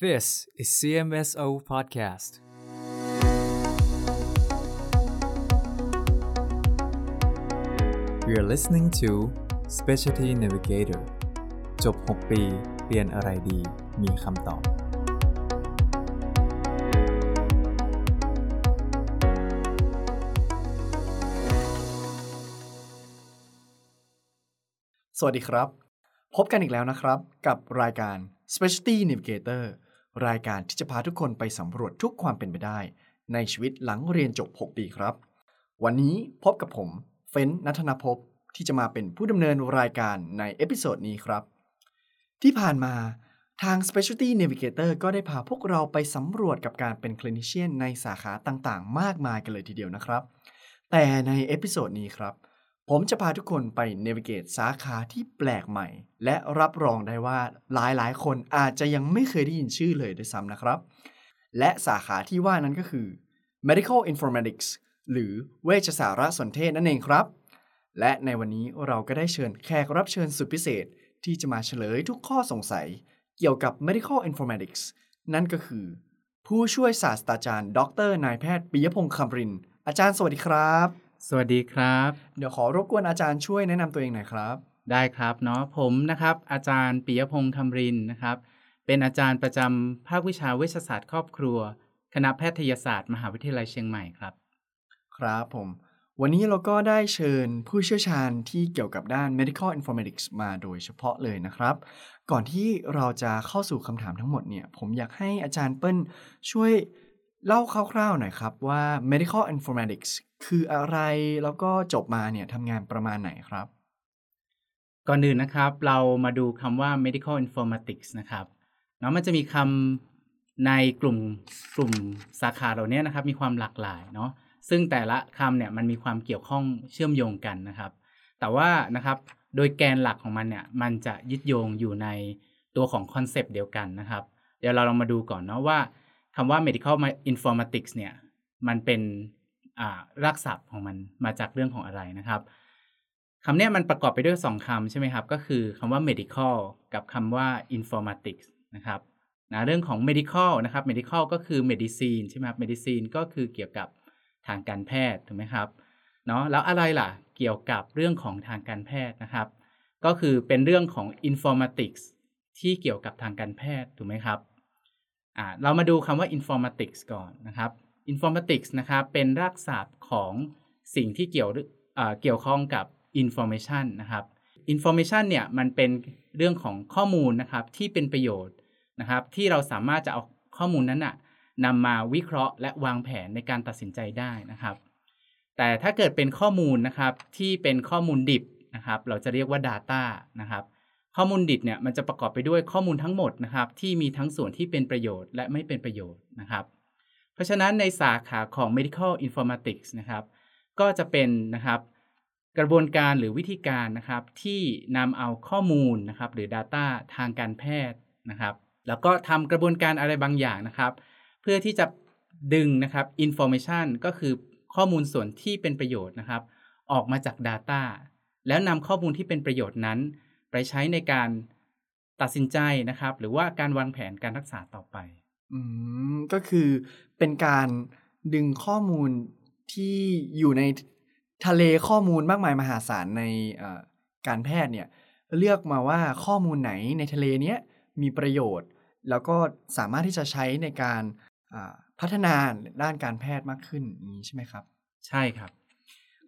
This is CMSO Podcast. We are listening to Specialty Navigator จบ 6 ปี เรียนอะไรดี มีคำตอบ สวัสดีครับ พบกันอีกแล้วนะครับ กับรายการ Specialty Navigator รายการที่จะพาทุกคนไปสำรวจทุกความเป็นไปได้ ในชีวิตหลังเรียนจบ 6 ปีครับ วันนี้พบกับผม เฟ้นนัทนภพที่จะมาเป็นผู้ดำเนินรายการใน episode นี้ครับ ที่ผ่านมาทาง Specialty Navigator ก็ได้พาพวกเราไปสำรวจกับการเป็น clinician ในสาขาต่างๆ มากมายกันเลยทีเดียวนะครับ แต่ใน episode นี้ครับ ผมจะพาทุกคนไป navigate สาขาที่แปลกใหม่ และรับรองได้ว่าหลายๆ คนอาจจะยังไม่เคยได้ยินชื่อเลยด้วยซ้ำนะครับ และสาขาที่ว่านั้นก็คือ medical informatics หรือเวชสารสนเทศนั่นเองครับ และในวันนี้เราก็ได้เชิญแขกรับเชิญสุดพิเศษ ที่จะมาเฉลยทุกข้อสงสัย เกี่ยวกับ medical informatics นั่นก็คือ ผู้ช่วยศาสตราจารย์ ดรนายแพทย์ปิยพงศ์คำริน อาจารย์สวัสดีครับ สวัสดีครับ เดี๋ยวขอรบกวนอาจารย์ช่วยแนะนำตัวเองหน่อยครับ ได้ครับเนาะผมนะครับ อาจารย์ปิยพงศ์คำรินนะครับ เป็นอาจารย์ประจำภาควิชาเวชศาสตร์ครอบครัว คณะแพทยศาสตร์ มหาวิทยาลัยเชียงใหม่ครับ ครับผม วันนี้เราก็ได้เชิญผู้เชี่ยวชาญที่เกี่ยวกับด้าน medical informatics มาโดยเฉพาะเลยนะครับ ก่อนที่เราจะเข้าสู่คำถามทั้งหมดเนี่ย ผมอยากให้อาจารย์เปิ้ลช่วยเล่าคร่าวๆหน่อยครับว่า medical informatics คืออะไรแล้วก็จบมาเนี่ยทำงานประมาณไหนครับ ก่อนอื่นนะครับ เรามาดูคำว่า medical informatics นะครับเนาะมันจะมีคำในกลุ่มกลุ่มสาขาเหล่านี้นะครับ มีความหลากหลายเนาะซึ่งแต่ละคำเนี่ยมันมีความเกี่ยวข้องเชื่อมโยงกันนะครับ แต่ว่านะครับโดยแกนหลักของมันเนี่ยมันจะยึดโยงอยู่ในตัวของคอนเซปต์เดียวกันนะครับ เดี๋ยวเราลองมาดูก่อนเนาะว่าคำว่า medical informatics เนี่ยมันเป็น รากศัพท์ของมันมาจากเรื่องของอะไรนะครับคำนี้มันประกอบไปด้วย 2คำใช่ไหมครับ ก็คือคำว่า medical กับคำว่า informatics นะครับนะเรื่องของ medical นะครับ medical ก็คือ medicine ใช่ไหมครับ medicine ก็คือเกี่ยวกับทางการแพทย์ถูกไหมครับเนาะแล้วอะไรล่ะเกี่ยวกับเรื่องของทางการแพทย์นะครับ ก็คือเป็นเรื่องของ informatics ที่เกี่ยวกับทางการแพทย์ถูกไหมครับอ่าเรามาดูคำว่า informatics ก่อนนะครับ informatics นะครับเป็นรากศัพท์ของสิ่งที่เกี่ยวเกี่ยวข้องกับ information นะครับ information เนี่ยมันเป็นเรื่องของข้อมูลนะครับที่เป็นประโยชน์นะครับ ที่เราสามารถจะเอาข้อมูลนั้นนะนำมาวิเคราะห์และวางแผนในการตัดสินใจได้นะครับ แต่ถ้าเกิดเป็นข้อมูลนะครับที่เป็นข้อมูลดิบนะครับ เราจะเรียกว่า Data นะครับข้อมูลดิบเนี่ยมันจะประกอบไปด้วยข้อมูลทั้งหมดนะครับ ที่มีทั้งส่วนที่เป็นประโยชน์และไม่เป็นประโยชน์นะครับ เพราะฉะนั้นในสาขาของ medical informatics นะครับ ก็จะเป็นนะครับกระบวนการหรือวิธีการนะครับที่นำเอาข้อมูลนะครับหรือ Data ทางการแพทย์นะครับ แล้วก็ทำกระบวนการอะไรบางอย่างนะครับ เพื่อที่จะดึงนะครับ information ก็คือข้อมูลส่วนที่เป็นประโยชน์นะครับ ออกมาจาก Data แล้วนำข้อมูลที่เป็นประโยชน์นั้น ไปใช้ในการตัดสินใจนะครับ หรือว่าการวางแผนการรักษาต่อไป อืมก็คือเป็นการดึงข้อมูลที่อยู่ในทะเลข้อมูลมากมายมหาศาลในการแพทย์เนี่ย เลือกมาว่าข้อมูลไหนในทะเลเนี้ยมีประโยชน์ แล้วก็สามารถที่จะใช้ในการพัฒนาด้านการแพทย์มากขึ้นอย่างนี้ใช่ไหมครับ ใช่ครับ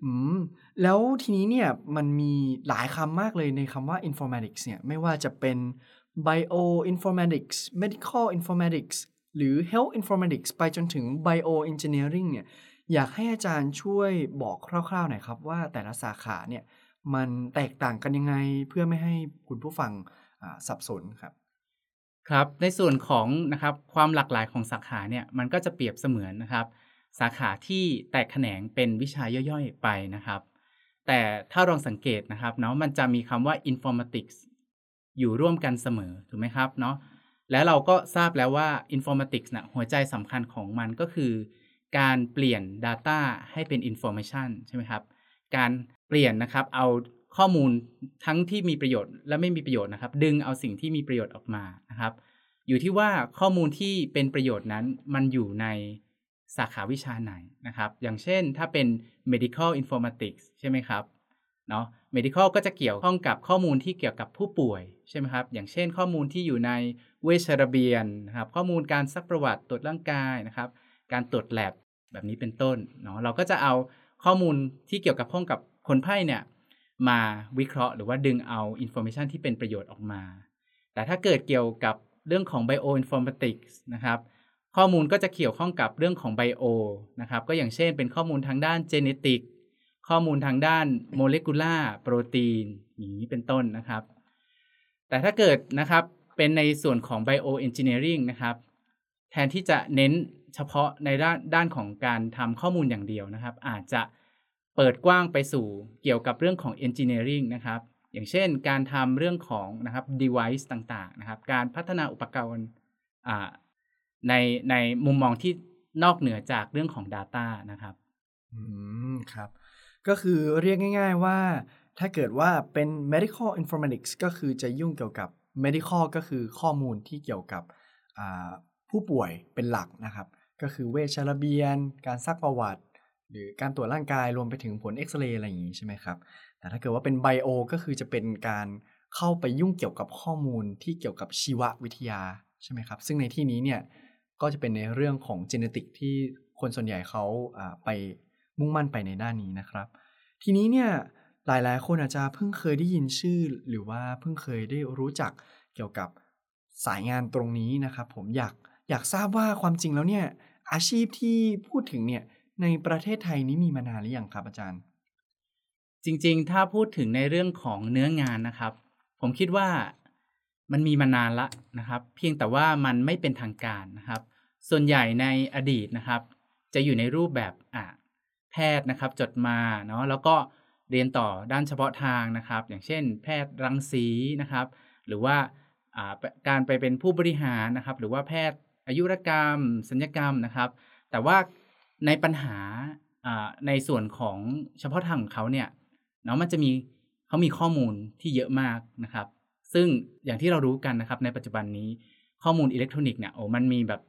อืมแล้วทีนี้เนี่ยมันมีหลายคำมากเลยในคำว่า informatics เนี่ยไม่ว่าจะเป็น bio informatics medical informatics หรือ health informatics ไปจนถึง bio engineering เนี่ยอยากให้อาจารย์ช่วยบอกคร่าวๆหน่อยครับ ว่าแต่ละสาขาเนี่ยมันแตกต่างกันยังไงเพื่อไม่ให้คุณผู้ฟังสับสนครับ ครับในส่วนของนะครับความหลากหลายของสาขาเนี่ยมันก็จะเปรียบเสมือนนะครับ สาขาที่แตกแขนงเป็นวิชาย่อยๆไปนะครับ แต่ถ้าลองสังเกตนะครับเนาะมันจะมีคำว่า informatics อยู่ร่วมกันเสมอถูกไหมครับเนาะ และเราก็ทราบแล้วว่า informatics นะหัวใจสำคัญของมันก็คือ การเปลี่ยน Data ให้เป็น Information ใช่ไหมครับ การเปลี่ยนนะครับ เอาข้อมูลทั้งที่มีประโยชน์และไม่มีประโยชน์นะครับ ดึงเอาสิ่งที่มีประโยชน์ออกมานะครับ อยู่ที่ว่าข้อมูลที่เป็นประโยชน์นั้นมันอยู่ในสาขาวิชาไหนนะครับ อย่างเช่นถ้าเป็น medical informatics ใช่ไหมครับ เนาะ medical ก็จะเกี่ยวข้องกับข้อมูลที่เกี่ยวกับผู้ป่วยใช่ไหมครับ อย่างเช่นข้อมูลที่อยู่ในเวชระเบียนนะครับ ข้อมูลการซักประวัติตรวจร่างกายนะครับ การตรวจแลบแบบนี้เป็นต้นเนาะ เราก็จะเอาข้อมูลที่เกี่ยวกับข้องกับคนไข้เนี่ยมาวิเคราะห์หรือว่าดึงเอา information ที่เป็นประโยชน์ออกมา แต่ถ้าเกิดเกี่ยวกับเรื่องของ bioinformatics นะครับ ข้อมูลก็จะเกี่ยวข้องกับเรื่องของ bio นะครับ ก็อย่างเช่นเป็นข้อมูลทางด้าน genetic ข้อมูลทางด้าน molecular โปรตีนอย่างนี้เป็นต้นนะครับ แต่ถ้าเกิดนะครับเป็นในส่วนของ bioengineering นะครับ แทนที่จะเน้นเฉพาะในด้านด้านของการทำข้อมูลอย่างเดียวนะครับ อาจจะเปิดกว้างไปสู่เกี่ยวกับเรื่องของ engineering นะครับ อย่างเช่นการทำเรื่องของนะครับ device ต่างๆนะครับ การพัฒนาอุปกรณ์ในในมุมมองที่นอกเหนือจากเรื่องของ Data นะครับ อืม ครับ ก็คือเรียกง่าย ๆว่า ถ้าเกิดว่าเป็น medical informatics ก็คือจะยุ่งเกี่ยวกับ medical ก็คือข้อมูลที่เกี่ยวกับผู้ป่วยเป็นหลักนะครับ ก็คือเวชระเบียน การซักประวัติ หรือการตรวจร่างกายรวมไปถึงผลเอ็กซเรย์อะไรอย่างนี้ใช่ไหมครับ แต่ถ้าเกิดว่าเป็นไบโอก็คือจะเป็นการเข้าไปยุ่งเกี่ยวกับข้อมูลที่เกี่ยวกับชีววิทยาใช่ไหมครับ ซึ่งในที่นี้เนี่ยก็จะเป็นในเรื่องของจีเนติกที่คนส่วนใหญ่เขาไป มุ่งมั่นไปในด้านนี้นะครับ ทีนี้เนี่ยหลายๆ คนอาจจะเพิ่งเคยได้ยินชื่อ หรือว่าเพิ่งเคยได้รู้จักเกี่ยวกับสายงานตรงนี้นะครับ ผมอยากอยากทราบว่าความจริงแล้วเนี่ยอาชีพที่พูดถึงเนี่ยในประเทศไทยนี้มีมานานหรือยังครับอาจารย์ จริงๆ ถ้าพูดถึงในเรื่องของเนื้องานนะครับ ผมคิดว่ามันมีมานานละนะครับ เพียงแต่ว่ามันไม่เป็นทางการนะครับ ส่วนใหญ่ในอดีตนะครับ จะอยู่ในรูปแบบอ่า แพทย์นะครับจดมาเนาะแล้วก็เรียนต่อด้านเฉพาะทางนะครับ อย่างเช่น แพทย์รังสีนะครับ หรือว่าการไปเป็นผู้บริหารนะครับ หรือว่าแพทย์อายุรกรรม สัญญกรรมนะครับ แต่ว่าในปัญหาในส่วนของเฉพาะทางของเขาเนี่ยเนาะมันจะมีเขามีข้อมูลที่เยอะมากนะครับ ซึ่งอย่างที่เรารู้กันนะครับ ในปัจจุบันนี้ข้อมูลอิเล็กทรอนิกส์เนี่ยโอ้มันมีแบบ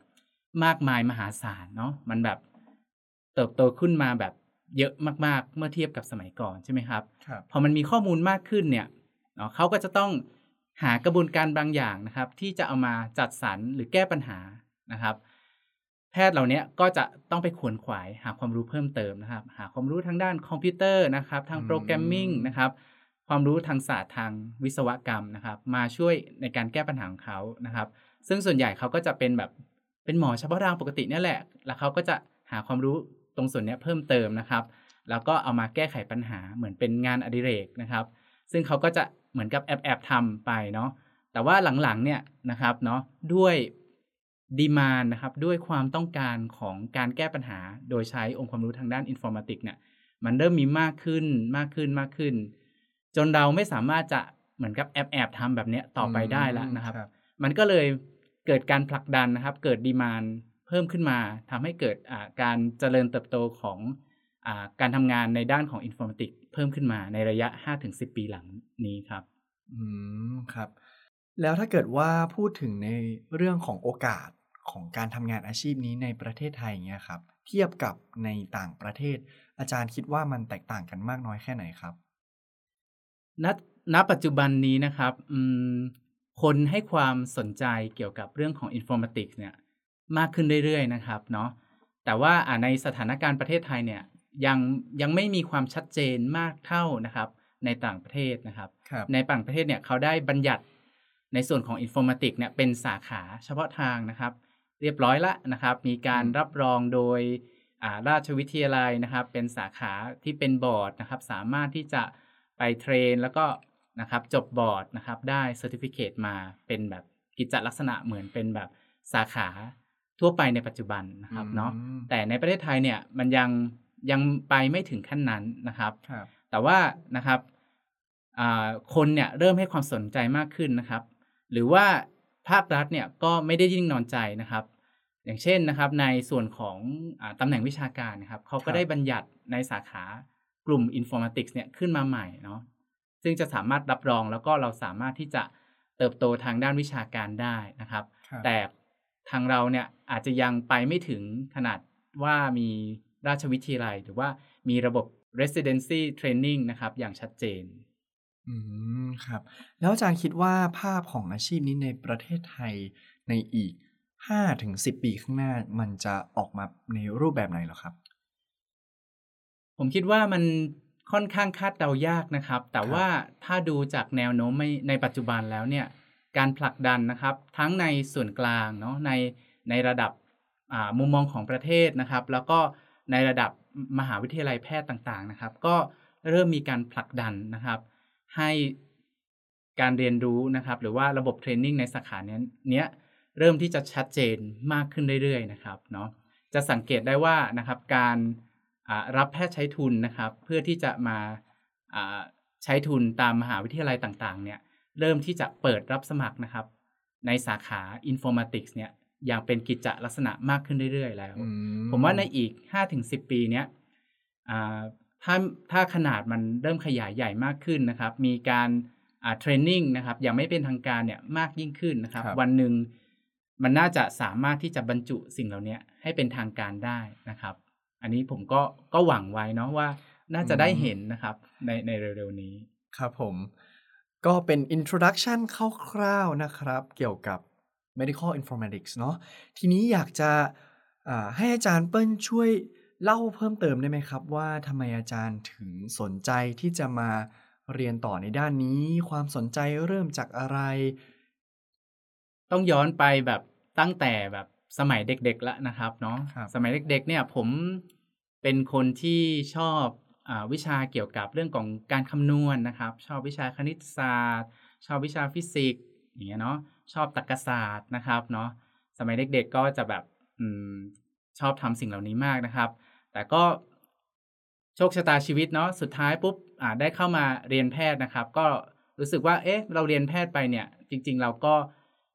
มากมายมหาศาลเนาะมันแบบ เติบโตขึ้นมาแบบเยอะมากๆ เมื่อเทียบกับสมัยก่อนใช่ไหมครับครับพอมันมีข้อมูลมากขึ้นเนี่ยเนาะเขาก็จะต้องหากระบวนการบางอย่างนะครับ ที่จะเอามาจัดสรรหรือแก้ปัญหานะครับ แพทย์เหล่านี้ก็จะต้องไปขวนขวายหาความรู้เพิ่มเติมนะครับ หาความรู้ทางด้านคอมพิวเตอร์นะครับ ทาง programming นะครับ ความรู้ทางศาสตร์ทางวิศวกรรมนะครับ มาช่วยในการแก้ปัญหาของเขานะครับ ซึ่งส่วนใหญ่เขาก็จะเป็นแบบเป็นหมอเฉพาะทางปกตินี่แหละ แล้วเขาก็จะหาความรู้ ตรงส่วนนี้เพิ่มเติมนะครับ แล้วก็เอามาแก้ไขปัญหาเหมือนเป็นงานอดิเรกนะครับ ซึ่งเขาก็จะเหมือนกับแอบแอบทำไปเนาะแต่ว่าหลังๆเนี่ยนะครับเนาะด้วย demand นะครับด้วยความต้องการของการแก้ปัญหา โดยใช้องค์ความรู้ทางด้าน informatics เนี่ยมันเริ่มมีมากขึ้นมากขึ้นมากขึ้น จนเราไม่สามารถจะเหมือนกับแอบแอบทำแบบนี้ต่อไปได้แล้วนะครับ มันก็เลยเกิดการผลักดันนะครับ เกิด demand เพิ่มขึ้นมาทำให้เกิดการเจริญเติบโตของอการทำงานในด้านของ informatics เพิ่มขึ้นมาในระยะ 5-10 ปีหลังนี้ครับ อืมครับ แล้วถ้าเกิดว่าพูดถึงในเรื่องของโอกาสของการทำงานอาชีพนี้ในประเทศไทยเงี้ยครับ เทียบกับในต่างประเทศ อาจารย์คิดว่ามันแตกต่างกันมากน้อยแค่ไหนครับ ณณปัจจุบันนี้นะครับคนให้ความสนใจเกี่ยวกับเรื่องของอินโฟมติกส์เนี่ย มากขึ้นเรื่อยๆนะครับเนาะแต่ว่าในสถานการณ์ประเทศไทยเนี่ยยังยังไม่มีความชัดเจนมากเท่านะครับ ในต่างประเทศนะครับรบในต่างประเทศเนี่ยเขาได้บัญญัติในส่วนของ informatics เนี่ยเป็นสาขาเฉพาะทางนะครับ เรียบร้อยละนะครับ มีการรับรองโดยราชวิทยาลัยนะครับ เป็นสาขาที่เป็นบอร์ดนะครับ สามารถที่จะไป train แล้วก็นะครับจบบอร์ดนะครับได้ certificate มาเป็นแบบกิจลักษณะเหมือนเป็นแบบสาขา ทั่วไปในปัจจุบันนะครับเนาะแต่ในประเทศไทยเนี่ยมันยังยังไปไม่ถึงขั้นนั้นนะครับรบแต่ว่านะครับคนเนี่ยเริ่มให้ความสนใจมากขึ้นนะครับ หรือว่าภาครัฐเนี่ยก็ไม่ได้ยิ่งนอนใจนะครับ อย่างเช่นนะครับ ในส่วนของอตำแหน่งวิชาการนะครับเขาก็ได้บัญญัติในสาขากลุ่ม Informatics เนี่ยขึ้นมาใหม่เนาะซึ่งจะสามารถรับรองแล้วก็เราสามารถที่จะเติบโตทางด้านวิชาการได้นะครับครับแต่ ทางเราเนี่ยอาจจะยังไปไม่ถึงขนาดว่ามีราชวิทยาลัย หรือว่ามีระบบ residency training นะครับอย่างชัดเจน อืมครับ แล้วอาจารย์คิดว่าภาพของอาชีพนี้ในประเทศไทยในอีก5ถึง10 ปีข้างหน้ามันจะออกมาในรูปแบบไหนเหรอครับ ผมคิดว่ามันค่อนข้างคาดเดายากนะครับ แต่ว่าถ้าดูจากแนวโน้มไม่ในปัจจุบันแล้วเนี่ย การผลักดันนะครับ ทั้งในส่วนกลางเนาะในในระดับมุมมองของประเทศนะครับ แล้วก็ในระดับมหาวิทยาลัยแพทย์ต่างๆนะครับ ก็เริ่มมีการผลักดันนะครับ ให้การเรียนรู้นะครับ หรือว่าระบบเทรนนิ่งในสาขาเนี้ยเนี้ยเริ่มที่จะชัดเจนมากขึ้นเรื่อยๆนะครับเนาะจะสังเกตได้ว่านะครับการรับแพทย์ใช้ทุนนะครับ เพื่อที่จะมาอ่าใช้ทุนตามมหาวิทยาลัยต่างๆ เนี่ย เริ่มที่จะเปิดรับสมัครนะครับ ในสาขา Informatics เนี่ยอย่างเป็นกิจจลักษณะมากขึ้นเรื่อยๆ แล้วอืผมว่าในอีก 5-10 ปีเนี้ยอ่าถ้าถ้าขนาดมันเริ่มขยายใหญ่มากขึ้นนะครับ มีการอ่าเทรนนิ่งนะครับอย่างไม่เป็นทางการเนี่ยมากยิ่งขึ้นนะครับครับ วันหนึ่งมันน่าจะสามารถที่จะบรรจุสิ่งเหล่านี้ให้เป็นทางการได้นะครับ อันนี้ผมก็ก็หวังไว้เนาะว่าน่าจะได้เห็นนะครับในในเร็วๆนี้ ครับผม ก็เป็น introduction คร่าวๆนะครับ เกี่ยวกับ medical informatics เนาะทีนี้อยากจะอ่าให้อาจารย์เปิ้ลช่วยเล่าเพิ่มเติมได้ไหมครับ ว่าทำไมอาจารย์ถึงสนใจที่จะมาเรียนต่อในด้านนี้ ความสนใจเริ่มจากอะไร ต้องย้อนไปแบบตั้งแต่แบบสมัยเด็กๆแล้วนะครับเนาะครับสมัยเด็กๆเนี่ยผมเป็นคนที่ชอบอา วิชาเกี่ยวกับเรื่องของการคำนวณนะครับ ชอบวิชาคณิตศาสตร์ ชอบวิชาฟิสิกส์อย่างเงี้ยเนาะชอบตรรกศาสตร์นะครับเนาะสมัยเด็กๆก็จะแบบอชอบทำสิ่งเหล่านี้มากนะครับ แต่ก็โชคชะตาชีวิตเนาะสุดท้ายปุ๊บได้เข้ามาเรียนแพทย์นะครับ ก็รู้สึกว่าเอ๊ะเราเรียนแพทย์ไปเนี่ย จริง ๆ เราก็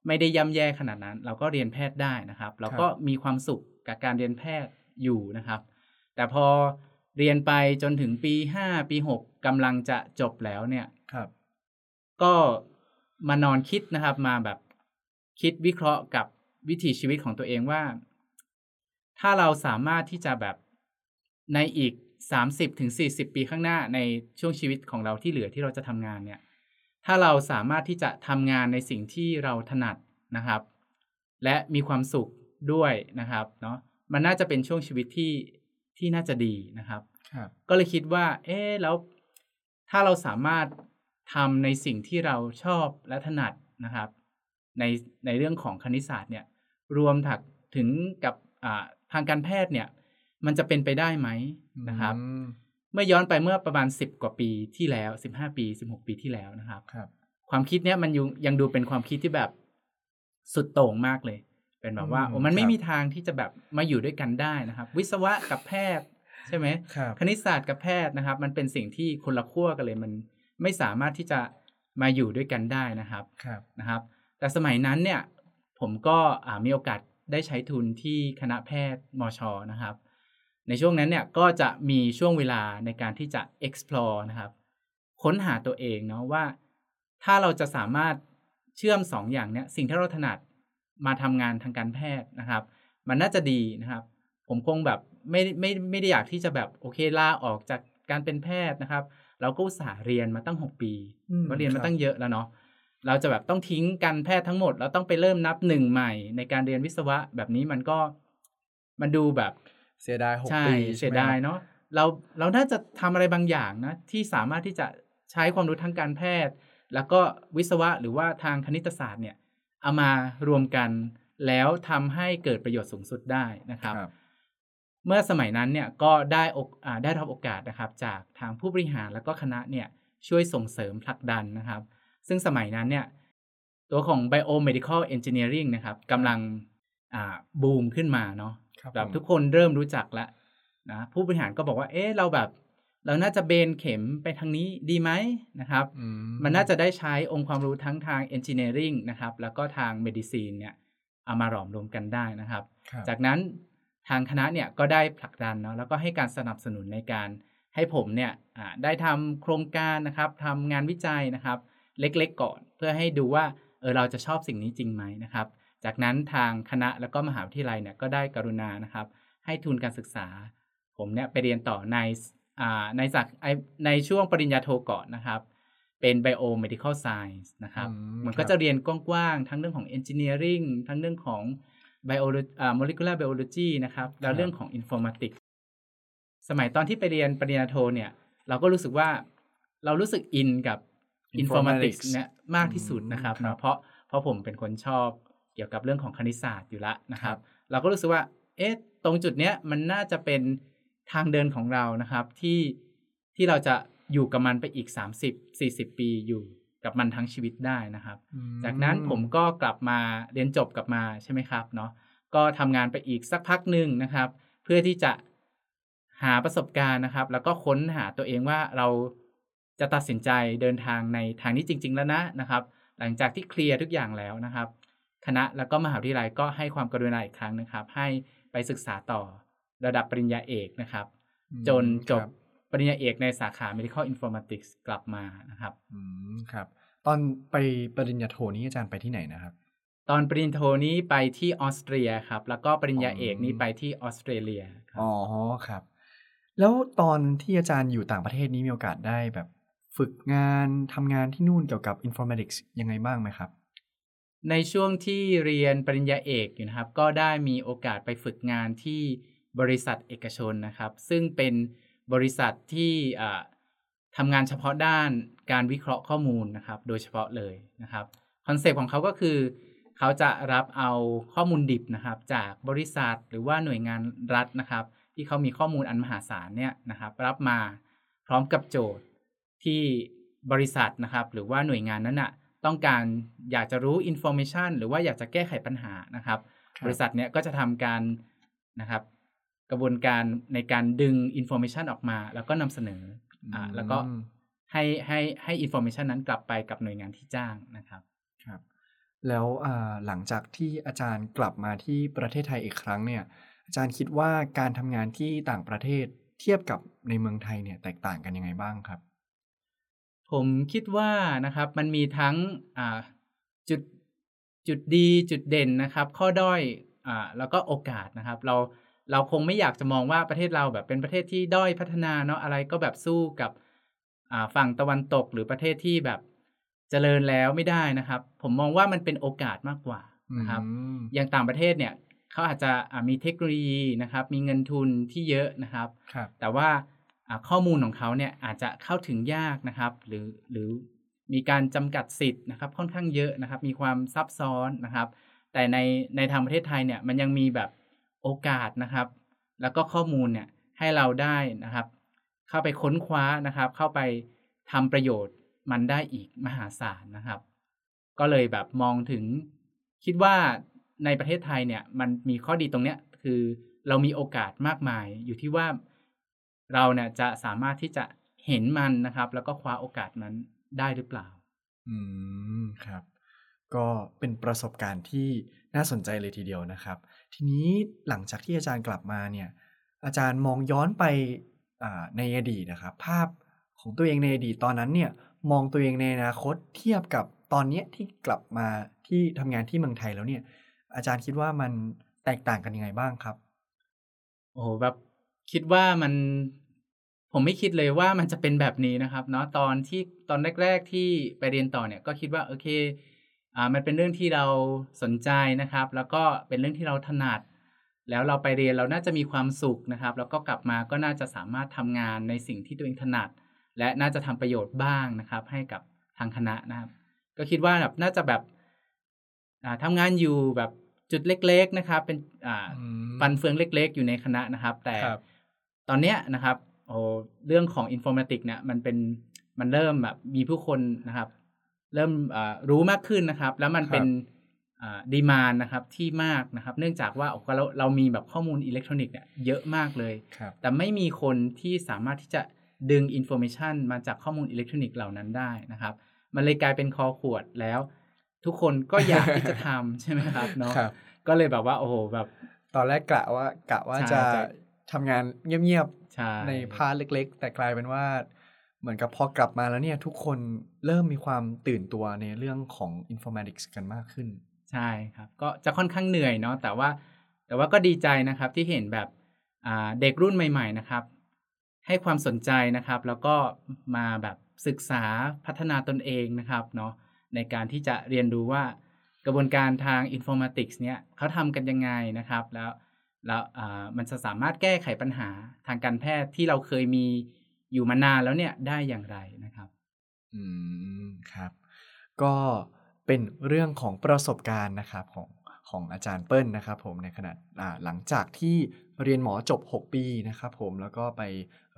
ไม่ได้ย่ำแย่ขนาดนั้น เราก็เรียนแพทย์ได้นะครับ เราก็มีความสุขกับการเรียนแพทย์อยู่นะครับ แต่พอ เรียนไปจนถึงปีห้าปีหกกำลังจะจบแล้วเนี่ยครับ ก็มานอนคิดนะครับ มาแบบคิดวิเคราะห์กับวิถีชีวิตของตัวเองว่า ถ้าเราสามารถที่จะแบบในอีกสามสิบถึงสี่สิบปีข้างหน้าในช่วงชีวิตของเราที่เหลือที่เราจะทำงานเนี่ย ถ้าเราสามารถที่จะทำงานในสิ่งที่เราถนัดนะครับ และมีความสุขด้วยนะครับเนาะมันน่าจะเป็นช่วงชีวิตที่ ที่น่าจะดีนะครับครับ ก็เลยคิดว่า เอ๊ะแล้วถ้าเราสามารถทำในสิ่งที่เราชอบและถนัดนะครับ ในในเรื่องของคณิตศาสตร์เนี่ย รวมถักถึงกับอ่าทางการแพทย์เนี่ย มันจะเป็นไปได้ไหมนะครับอืมเมื่อย้อนไปเมื่อประมาณ10กว่าปีที่แล้ว15ปี16ปีที่แล้วนะครับครับ ความคิดเนี้ยมันยังยังดูเป็นความคิดที่แบบสุดโต่งมากเลย เป็นแบบว่าอืมโอ้มันคไม่รับมีทางที่จะแบบมาอยู่ด้วยกันได้นะครับ วิศวะกับแพทย์ใช่ไหมครับคณิตศาสตร์กับแพทย์นะครับ มันเป็นสิ่งที่คนละขั้วกันเลยมันไม่สามารถที่จะมาอยู่ด้วยกันได้นะครับครับนะครับ แต่สมัยนั้นเนี่ยผมก็อ่ามีโอกาสได้ใช้ทุนที่คณะแพทย์มชนะครับ ในช่วงนั้นเนี่ยก็จะมีช่วงเวลาในการที่จะ explore นะครับ ค้นหาตัวเองเนาะว่า ถ้าเราจะสามารถเชื่อมสองอย่างเนี้ยสิ่งที่เราถนัด มาทำงานทางการแพทย์นะครับ มันน่าจะดีนะครับ ผมคงแบบไม่ไม่ไม่ได้อยากที่จะแบบโอเคลาออกจากการเป็นแพทย์นะครับ เราก็อุตส่าห์เรียนมาตั้ง6ปีอืมก็เรียนครัมาบตั้งเยอะแล้วเนาะเราจะแบบต้องทิ้งการแพทย์ทั้งหมด เราต้องไปเริ่มนับหนึ่งใหม่ ในการเรียนวิศวะแบบนี้มันก็มันดูแบบเสียดายหกใช่ปีเสียใช่ไหมดายครับเนาะเราเราน่าจะทำอะไรบางอย่างนะที่สามารถที่จะใช้ความรู้ทางการแพทย์ แล้วก็วิศวะหรือว่าทางคณิตศาสตร์เนี่ย เอามารวมกัน แล้วทำให้เกิดประโยชน์สูงสุดได้นะครับครับเมื่อสมัยนั้นเนี่ยก็ได้อกอาได้รับโอกาสนะครับ จากทางผู้บริหารแล้วก็คณะเนี่ยช่วยส่งเสริมผลักดันนะครับ ซึ่งสมัยนั้นเนี่ยตัวของ biomedical engineering นะครับกำลังอ่าบูมขึ้นมาเนาะครับแบบผมทุกคนเริ่มรู้จักแล้วนะผู้บริหารก็บอกว่า เอ๊ะเราแบบ เราน่าจะเบนเข็มไปทางนี้ดีไหมนะครับอืมันน่าจะได้ใช้องค์ความรู้ทั้งทาง engineering นะครับ แล้วก็ทาง medicine เนี่ยเอามาหลอมรวมกันได้นะครับครับจากนั้นทางคณะเนี่ยก็ได้ผลักดันเนาะแล้วก็ให้การสนับสนุนในการให้ผมเนี่ยอ่าได้ทำโครงการนะครับทำงานวิจัยนะครับ เล็กๆก่อนเพื่อให้ดูว่าเออเราจะชอบสิ่งนี้จริงไหมนะครับ จากนั้นทางคณะแล้วก็มหาวิทยาลัยเนี่ยก็ได้กรุณานะครับ ให้ทุนการศึกษา ผมเนี่ยไปเรียนต่อในอ่า ในสักในช่วงปริญญาโทก่อนนะครับ เป็น biomedical science นะครับอืมมันครัก็บจะเรียนกว้างๆ ทั้งเรื่องของ engineering ทั้งเรื่องของ biology อ่า molecular biology นะครับ แล้วเรื่องของ informatics สมัยตอนที่ไปเรียนปริญญาโทเนี่ย เราก็รู้สึกว่าเรารู้สึกอินกับ informatics เนี่ยมากที่สุดนะครับอืมครับเนาะเพราะเพราะผมเป็นคนชอบเกี่ยวกับเรื่องของคณิตศาสตร์อยู่แล้วนะครับ เราก็รู้สึกว่า เอ๊ะ ตรงจุดเนี้ยมันน่าจะเป็น ทางเดินของเรานะครับที่ที่เราจะอยู่กับมันไปอีก 30 40 ปีอยู่กับมันทั้งชีวิตได้นะครับอืมจากนั้นผมก็กลับมาเรียนจบกลับมาใช่ไหมครับเนาะก็ทำงานไปอีกสักพักหนึ่งนะครับ เพื่อที่จะหาประสบการณ์นะครับ แล้วก็ค้นหาตัวเองว่าเราจะตัดสินใจเดินทางในทางนี้จริง ๆ แล้วนะนะครับ หลังจากที่เคลียร์ทุกอย่างแล้วนะครับ คณะแล้วก็มหาวิทยาลัยก็ให้ความกรุณาอีกครั้งนะครับ ให้ไปศึกษาต่อ ระดับปริญญาเอกนะครับอืมจนจบครับปริญญาเอกในสาขา medical informatics กลับมานะครับอืมครับ ตอนไปปริญญาโทนี้อาจารย์ไปที่ไหนนะครับ ตอนปริญญาโทนี้ไปที่ออสเตรียครับ แล้วก็ปริญญาเอกนี้อืมไปที่ออสเตรเลียครับอ๋อครับ แล้วตอนที่อาจารย์อยู่ต่างประเทศนี้มีโอกาสได้แบบฝึกงานทำงานที่นู่นเกี่ยวกับ informatics ยังไงบ้างไหมครับ ในช่วงที่เรียนปริญญาเอกอยู่นะครับ ก็ได้มีโอกาสไปฝึกงานที่ บริษัทเอกชนนะครับ ซึ่งเป็นบริษัทที่อ่าทำงานเฉพาะด้านการวิเคราะห์ข้อมูลนะครับ โดยเฉพาะเลยนะครับ concept ของเขาก็คือเขาจะรับเอาข้อมูลดิบนะครับ จากบริษัทหรือว่าหน่วยงานรัฐนะครับ ที่เขามีข้อมูลอันมหาศาลเนี่ยนะครับ รับมาพร้อมกับโจทย์ที่บริษัทนะครับ หรือว่าหน่วยงานนั้นน่ะต้องการอยากจะรู้ information หรือว่าอยากจะแก้ไขปัญหานะครับครับบริษัทเนี้ยก็จะทำการนะครับ กระบวนการในการดึง information ออกมา แล้วก็นำเสนออ่าแล้วก็อืมให้ให้ให้ information นั้นกลับไปกับหน่วยงานที่จ้างนะครับครับ แล้วอ่าหลังจากที่อาจารย์กลับมาที่ประเทศไทยอีกครั้งเนี่ย อาจารย์คิดว่าการทำงานที่ต่างประเทศเทียบกับในเมืองไทยเนี่ยแตกต่างกันยังไงบ้างครับ ผมคิดว่านะครับมันมีทั้งอ่าจุดจุดดีจุดเด่นนะครับ ข้อด้อยอ่าแล้วก็โอกาสนะครับ เรา เราคงไม่อยากจะมองว่าประเทศเราแบบเป็นประเทศที่ด้อยพัฒนาเนาะอะไรก็แบบสู้กับอ่าฝั่งตะวันตกหรือประเทศที่แบบเจริญแล้วไม่ได้นะครับ ผมมองว่ามันเป็นโอกาสมากกว่านะครับอืมอย่างต่างประเทศเนี่ยเขาอาจจะอ่ามีเทคโนโลยีนะครับ มีเงินทุนที่เยอะนะครับครับแต่ว่าอ่าข้อมูลของเขาเนี่ยอาจจะเข้าถึงยากนะครับ หรือหรือมีการจำกัดสิทธิ์นะครับ ค่อนข้างเยอะนะครับ มีความซับซ้อนนะครับ แต่ในในทางประเทศไทยเนี่ยมันยังมีแบบ โอกาสนะครับ แล้วก็ข้อมูลเนี่ยให้เราได้นะครับ เข้าไปค้นคว้านะครับ เข้าไปทำประโยชน์มันได้อีกมหาศาลนะครับ ก็เลยแบบมองถึงคิดว่าในประเทศไทยเนี่ยมันมีข้อดีตรงเนี้ยคือเรามีโอกาสมากมาย อยู่ที่ว่าเราเนี่ยจะสามารถที่จะเห็นมันนะครับ แล้วก็คว้าโอกาสนั้นได้หรือเปล่า อืมครับ ก็เป็นประสบการณ์ที่น่าสนใจเลยทีเดียวนะครับ ทีนี้หลังจากที่อาจารย์กลับมาเนี่ยอาจารย์มองย้อนไปในอดีตนะครับ ภาพของตัวเองในอดีตตอนนั้นเนี่ยมองตัวเองในอนาคตเทียบกับตอนนี้ที่กลับมาที่ทำงานที่เมืองไทยแล้วเนี่ย อาจารย์คิดว่ามันแตกต่างกันยังไงบ้างครับ โอ้โหแบบคิดว่ามัน ผมไม่คิดเลยว่ามันจะเป็นแบบนี้นะครับ เนาะตอนที่ตอนแรก ๆ ที่ไปเรียนต่อเนี่ย ก็คิดว่าโอเค มันเป็นเรื่องที่เราสนใจนะครับ แล้วก็เป็นเรื่องที่เราถนัด แล้วเราไปเรียนเราน่าจะมีความสุขนะครับ แล้วก็กลับมาก็น่าจะสามารถทำงานในสิ่งที่ตัวเองถนัด และน่าจะทำประโยชน์บ้างนะครับ ให้กับทางคณะนะครับ ก็คิดว่าแบบน่าจะแบบอ่าทำงานอยู่แบบจุดเล็ก ๆนะครับ เป็นอ่าอืมฟันเฟืองเล็ก ๆ อยู่ในคณะนะครับ แต่ครับตอนเนี้ยนะครับโอ้เรื่องของ informatics เนี่ยมันเป็นมันเริ่มแบบมีผู้คนนะครับ เริ่มอ่ารู้มากขึ้นนะครับ แล้วมันเป็น demand นะครับที่มากนะครับ เนื่องจากว่าโอ้เราเรามีแบบข้อมูลอิเล็กทรอนิกส์เนี่ยเยอะมากเลยครับแต่ไม่มีคนที่สามารถที่จะดึงอินโฟ a t ชันมาจากข้อมูลอิเล็กทรอนิกส์เหล่านั้นได้นะครับ มันเลยกลายเป็นคอขวดแล้ว ทุกคนก็อยากที่จะทำใช่ไหมครับเนาะครับก็เลยแบบว่าโอ้โหแบบ ตอนแรกกะว่ากะว่าใช่จะใช่ทำงานเงียบใช่ๆในพาร์ทเล็ก ๆ แต่กลายเป็นว่า เหมือนกับพอกลับมาแล้วเนี่ยทุกคนเริ่มมีความตื่นตัวในเรื่องของ informatics กันมากขึ้น ใช่ครับ ก็จะค่อนข้างเหนื่อยเนาะแต่ว่า แต่ว่าก็ดีใจนะครับที่เห็นแบบเด็กรุ่นใหม่ ๆ นะครับ ให้ความสนใจนะครับ แล้วก็มาแบบศึกษาพัฒนาตนเองนะครับเนาะในการที่จะเรียนรู้ว่ากระบวนการทางอินโฟมติกส์เนี่ยเขาทำกันยังไงนะครับ แล้วแล้วมันจะสามารถแก้ไขปัญหาทางการแพทย์ที่เราเคยมี อยู่มานานแล้วเนี่ยได้อย่างไรนะครับ อืมครับ ก็เป็นเรื่องของประสบการณ์นะครับของของอาจารย์เปิ้ลนะครับผมในขณะหลังจากที่เรียนหมอจบ 6 ปีนะครับผมแล้วก็ไป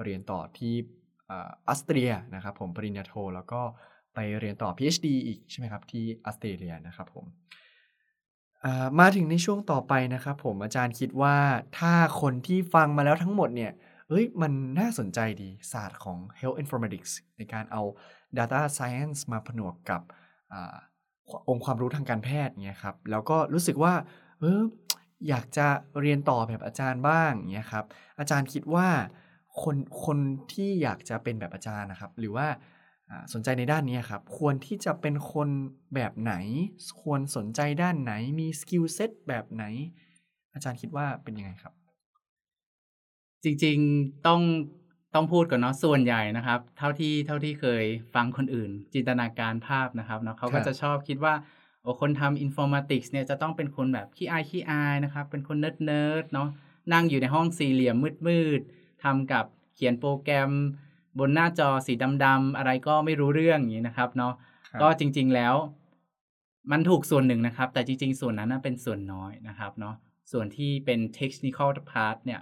เรียนต่อที่ออสเตรียนะครับผมปริญญาโท แล้วก็ไปเรียนต่อ PhD อีกใช่ไหมครับที่ออสเตรเลียนะครับผมมาถึงในช่วงต่อไปนะครับผมอาจารย์คิดว่าถ้าคนที่ฟังมาแล้วทั้งหมดเนี่ย เอ้ยมันน่าสนใจดีศาสตร์ของ Health Informatics ในการเอา Data Science มาผนวกกับอองค์ความรู้ทางการแพทย์เนี่ยครับแล้วก็รู้สึกว่าเอออยากจะเรียนต่อแบบอาจารย์บ้างเนี่ยครับอาจารย์คิดว่าคนคนที่อยากจะเป็นแบบอาจารย์นะครับ หรือว่าสนใจในด้านนี้ครับ ควรที่จะเป็นคนแบบไหน ควรสนใจด้านไหนมี skill set แบบไหน อาจารย์คิดว่าเป็นยังไงครับ จริงๆต้องต้องพูดก่อนเนาะส่วนใหญ่นะครับ เท่าที่เท่าที่เคยฟังคนอื่น จินตนาการภาพนะครับเนาะเขาก็จะชอบคิดว่าโอ้คนทำ informatics เนี่ยจะต้องเป็นคนแบบขี้อายขี้อายนะครับ เป็นคน nerd nerd เนาะนั่งอยู่ในห้องสี่เหลี่ยมมืดๆทำกับเขียนโปรแกรม บนหน้าจอสีดำๆอะไรก็ไม่รู้เรื่องอย่างนี้นะครับเนาะก็จริง ๆแล้ว มันถูกส่วนหนึ่งนะครับ แต่จริง ๆ ส่วนนั้นเป็นส่วนน้อยนะครับเนาะส่วนที่เป็น technical part เนี่ย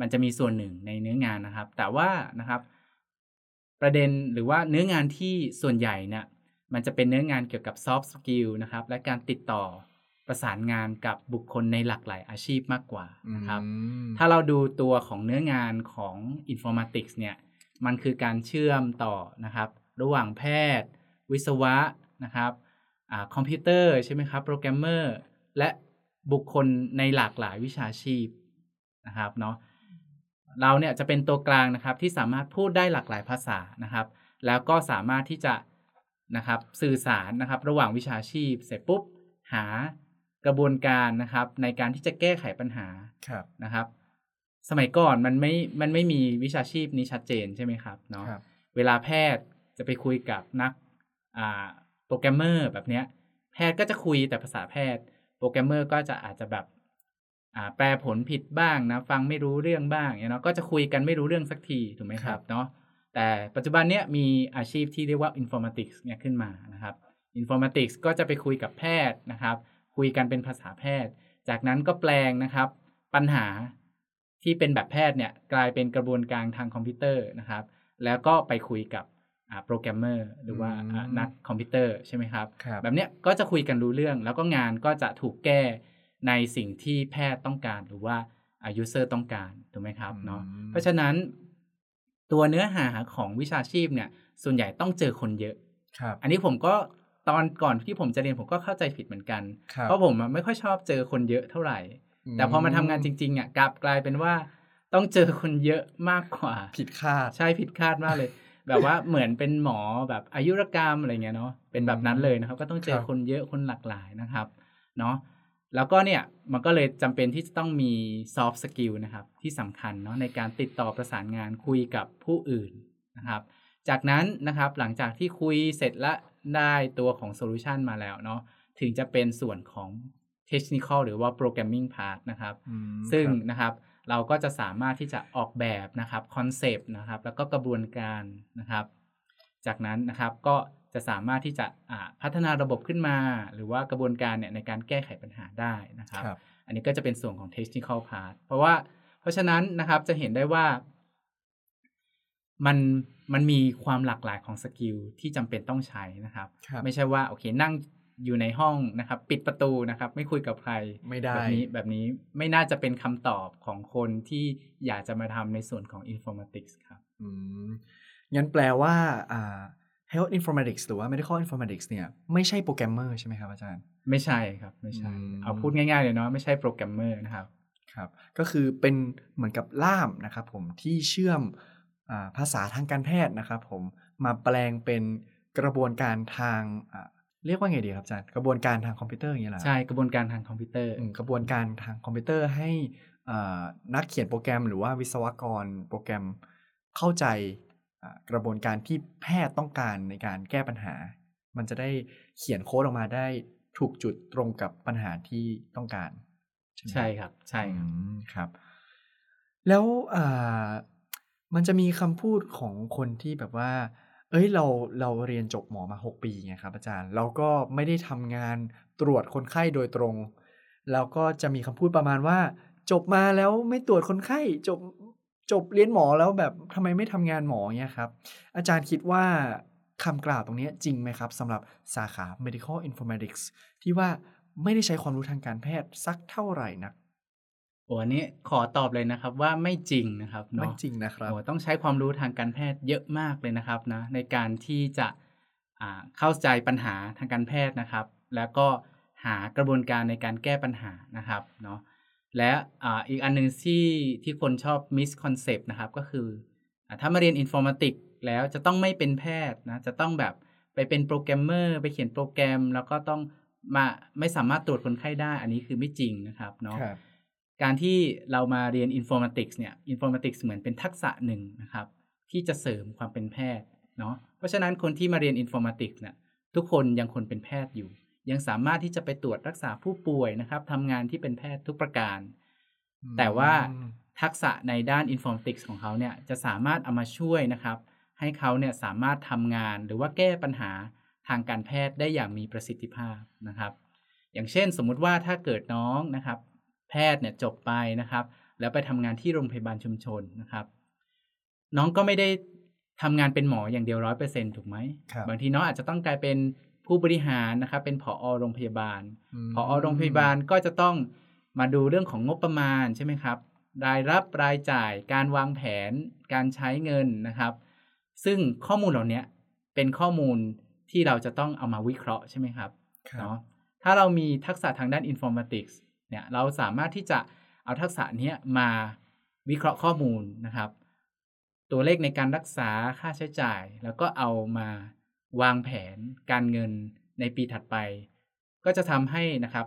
มันจะมีส่วนหนึ่งในเนื้องานนะครับ แต่ว่านะครับ ประเด็นหรือว่าเนื้องานที่ส่วนใหญ่เนี่ยมันจะเป็นเนื้องานเกี่ยวกับ soft skill นะครับ และการติดต่อประสานงานกับบุคคลในหลากหลายอาชีพมากกว่านะครับ ถ้าเราดูตัวของเนื้องานของ informatics เนี่ย มันคือการเชื่อมต่อนะครับ ระหว่างแพทย์ วิศวะนะครับอคอมพิวเตอร์ใช่ไหมครับ โปรแกรมเมอร์ และบุคคลในหลากหลายวิชาชีพนะครับเนาะ เราเนี่ยจะเป็นตัวกลางนะครับที่สามารถพูดได้หลากหลายภาษานะครับ แล้วก็สามารถที่จะนะครับสื่อสารนะครับระหว่างวิชาชีพ เสร็จปุ๊บหากระบวนการนะครับในการที่จะแก้ไขปัญหานะครับ สมัยก่อนมันไม่มันไม่มีวิชาชีพนี้ชัดเจนใช่ไหมครับเนาะเวลาแพทย์จะไปคุยกับนักอ่าโปรแกรมเมอร์แบบเนี้ยแพทย์ก็จะคุยแต่ภาษาแพทย์ โปรแกรมเมอร์ก็จะอาจจะแบบอ่า แปลผลผิดบ้างนะฟังไม่รู้เรื่องบ้างเนาะก็จะคุยกันไม่รู้เรื่องสักทีถูกไหมครับเนาะแต่ปัจจุบันเนี้ยมีอาชีพที่เรียกว่า informatics เนี่ยขึ้นมานะครับ informatics ก็จะไปคุยกับแพทย์นะครับ คุยกันเป็นภาษาแพทย์ จากนั้นก็แปลงนะครับ ปัญหาที่เป็นแบบแพทย์เนี่ยกลายเป็นกระบวนการทางคอมพิวเตอร์นะครับ แล้วก็ไปคุยกับโปรแกรมเมอร์หรือว่านักคอมพิวเตอร์ใช่ไหมครับบแบบเนี้ยก็จะคุยกันรู้เรื่อง แล้วก็งานก็จะถูกแก้ ในสิ่งที่แพทย์ต้องการหรือว่าอายุเซอร์ต้องการถูกไหมครับเนาะเพราะฉะนั้นตัวเนื้อหาของวิชาชีพเนี่ย ส่วนใหญ่ต้องเจอคนเยอะครับ อันนี้ผมก็ตอนก่อนที่ผมจะเรียนผมก็เข้าใจผิดเหมือนกัน เพราะผมไม่ค่อยชอบเจอคนเยอะเท่าไหร่ แต่พอมาทำงานจริงๆอะกลับกลายเป็นว่าต้องเจอคนเยอะมากกว่า ผิดคาด ใช่ผิดคาดมากเลย แบบว่าเหมือนเป็นหมอแบบอายุรกรรมอะไรเงี้ยเนาะเป็นแบบนั้นเลยนะครับ ก็ต้องเจอคนเยอะคนหลากหลายนะครับ เนาะ แล้วก็เนี่ยมันก็เลยจำเป็นที่จะต้องมี soft skill นะครับ ที่สำคัญเนาะในการติดต่อประสานงานคุยกับผู้อื่นนะครับ จากนั้นนะครับหลังจากที่คุยเสร็จและได้ตัวของโซลูชันมาแล้วเนาะถึงจะเป็นส่วนของ technical หรือว่า programming part นะครับ ซึ่งนะครับเราก็จะสามารถที่จะออกแบบนะครับ concept นะครับ แล้วก็กระบวนการนะครับ จากนั้นนะครับก็ จะสามารถที่จะพัฒนาระบบขึ้นมา หรือว่ากระบวนการเนี่ยในการแก้ไขปัญหาได้นะครับผมอันนี้ก็จะเป็นส่วนของ technical part เพราะว่าเพราะฉะนั้นนะครับจะเห็นได้ว่า มันมันมีความหลากหลายของ skill ที่จำเป็นต้องใช้นะครับผมไม่ใช่ว่าโอเคนั่งอยู่ในห้องนะครับ ปิดประตูนะครับ ไม่คุยกับใครไม่ได้แบบนี้แบบนี้ไม่น่าจะเป็นคำตอบของคนที่อยากจะมาทำในส่วนของ informatics ครับ อืมงั้นแปลว่าอ่า health informatics หรือว่า medical informatics เนี่ยไม่ใช่โปรแกรมเมอร์ใช่ไหมครับอาจารย์ ไม่ใช่ครับไม่ใช่ เอาพูดง่ายๆเลยเนาะไม่ใช่โปรแกรมเมอร์นะครับครับก็คือเป็นเหมือนกับล่ามนะครับผมที่เชื่อมภาษาทางการแพทย์นะครับผมมาแปลงเป็นกระบวนการทางเรียกว่าไงดีครับอาจารย์กระบวนการทางคอมพิวเตอร์อย่างเงี้ยเหรอใช่กระบวนการทางคอมพิวเตอร์อืมกระบวนการทางคอมพิวเตอร์ให้อ่านักเขียนโปรแกรม หรือว่าวิศวกรโปรแกรมเข้าใจอ่า กระบวนการที่แพทย์ต้องการในการแก้ปัญหา มันจะได้เขียนโค้ดออกมาได้ถูกจุดตรงกับปัญหาที่ต้องการ ใช่ไหมใช่ครับ ใช่ครับอืมครับแล้วอ่ามันจะมีคำพูดของคนที่แบบว่า เอ้ยเราเราเรียนจบหมอมาหกปีไงครับ อาจารย์เราก็ไม่ได้ทำงานตรวจคนไข้โดยตรง แล้วก็จะมีคำพูดประมาณว่า จบมาแล้วไม่ตรวจคนไข้ จบ จบเรียนหมอแล้วแบบทำไมไม่ทำงานหมอเนี่ยครับ อาจารย์คิดว่าคำกล่าวตรงเนี้ยจริงไหมครับสำหรับสาขา medical informatics ที่ว่าไม่ได้ใช้ความรู้ทางการแพทย์สักเท่าไหร่นักโอ้อันนี้ขอตอบเลยนะครับว่าไม่จริงนะครับไม่เนาะจริงนะครับโอ้ต้องใช้ความรู้ทางการแพทย์เยอะมากเลยนะครับนะในการที่จะอ่าเข้าใจปัญหาทางการแพทย์นะครับ แล้วก็หากระบวนการในการแก้ปัญหานะครับเนาะ และอ่าอีกอันหนึ่งที่ที่คนชอบ misconcept นะครับ ก็คืออาถ้ามาเรียน informatics แล้วจะต้องไม่เป็นแพทย์นะจะต้องแบบไปเป็นโปรแกรมเมอร์ไปเขียนโปรแกรม แล้วก็ต้องมาไม่สามารถตรวจคนไข้ได้ อันนี้คือไม่จริงนะครับเนาะครับการที่เรามาเรียน informatics เนี่ย informatics เหมือนเป็นทักษะหนึ่งนะครับ ที่จะเสริมความเป็นแพทย์เนาะเพราะฉะนั้นคนที่มาเรียน informatics เนี่ยทุกคนยังคนเป็นแพทย์อยู่ ยังสามารถที่จะไปตรวจรักษาผู้ป่วยนะครับทำงานที่เป็นแพทย์ทุกประการ แต่ว่าอืมทักษะในด้าน informatics ของเขาเนี่ยจะสามารถเอามาช่วยนะครับ ให้เขาเนี่ยสามารถทำงานหรือว่าแก้ปัญหาทางการแพทย์ได้อย่างมีประสิทธิภาพนะครับ อย่างเช่นสมมุติว่าถ้าเกิดน้องนะครับ แพทย์เนี่ยจบไปนะครับ แล้วไปทำงานที่โรงพยาบาลชุมชนนะครับ น้องก็ไม่ได้ทำงานเป็นหมออย่างเดียวร้อยเปอร์เซ็นถูกไหมครับบางทีน้องอาจจะต้องกลายเป็น ผู้บริหารนะครับเป็นผอโรงพยาบาลมผอโรงพยาบาลก็จะต้องมาดูเรื่องของงบประมาณใช่ไหมครับ รายรับรายจ่ายการวางแผน การใช้เงินนะครับ ซึ่งข้อมูลเหล่านี้เป็นข้อมูลที่เราจะต้องเอามาวิเคราะห์ใช่ไหมครับครับเนาะถ้าเรามีทักษะทางด้าน informatics เนี่ยเราสามารถที่จะเอาทักษะเนี้ยมาวิเคราะห์ข้อมูลนะครับ ตัวเลขในการรักษาค่าใช้จ่าย แล้วก็เอามา วางแผนการเงินในปีถัดไป ก็จะทำให้นะครับ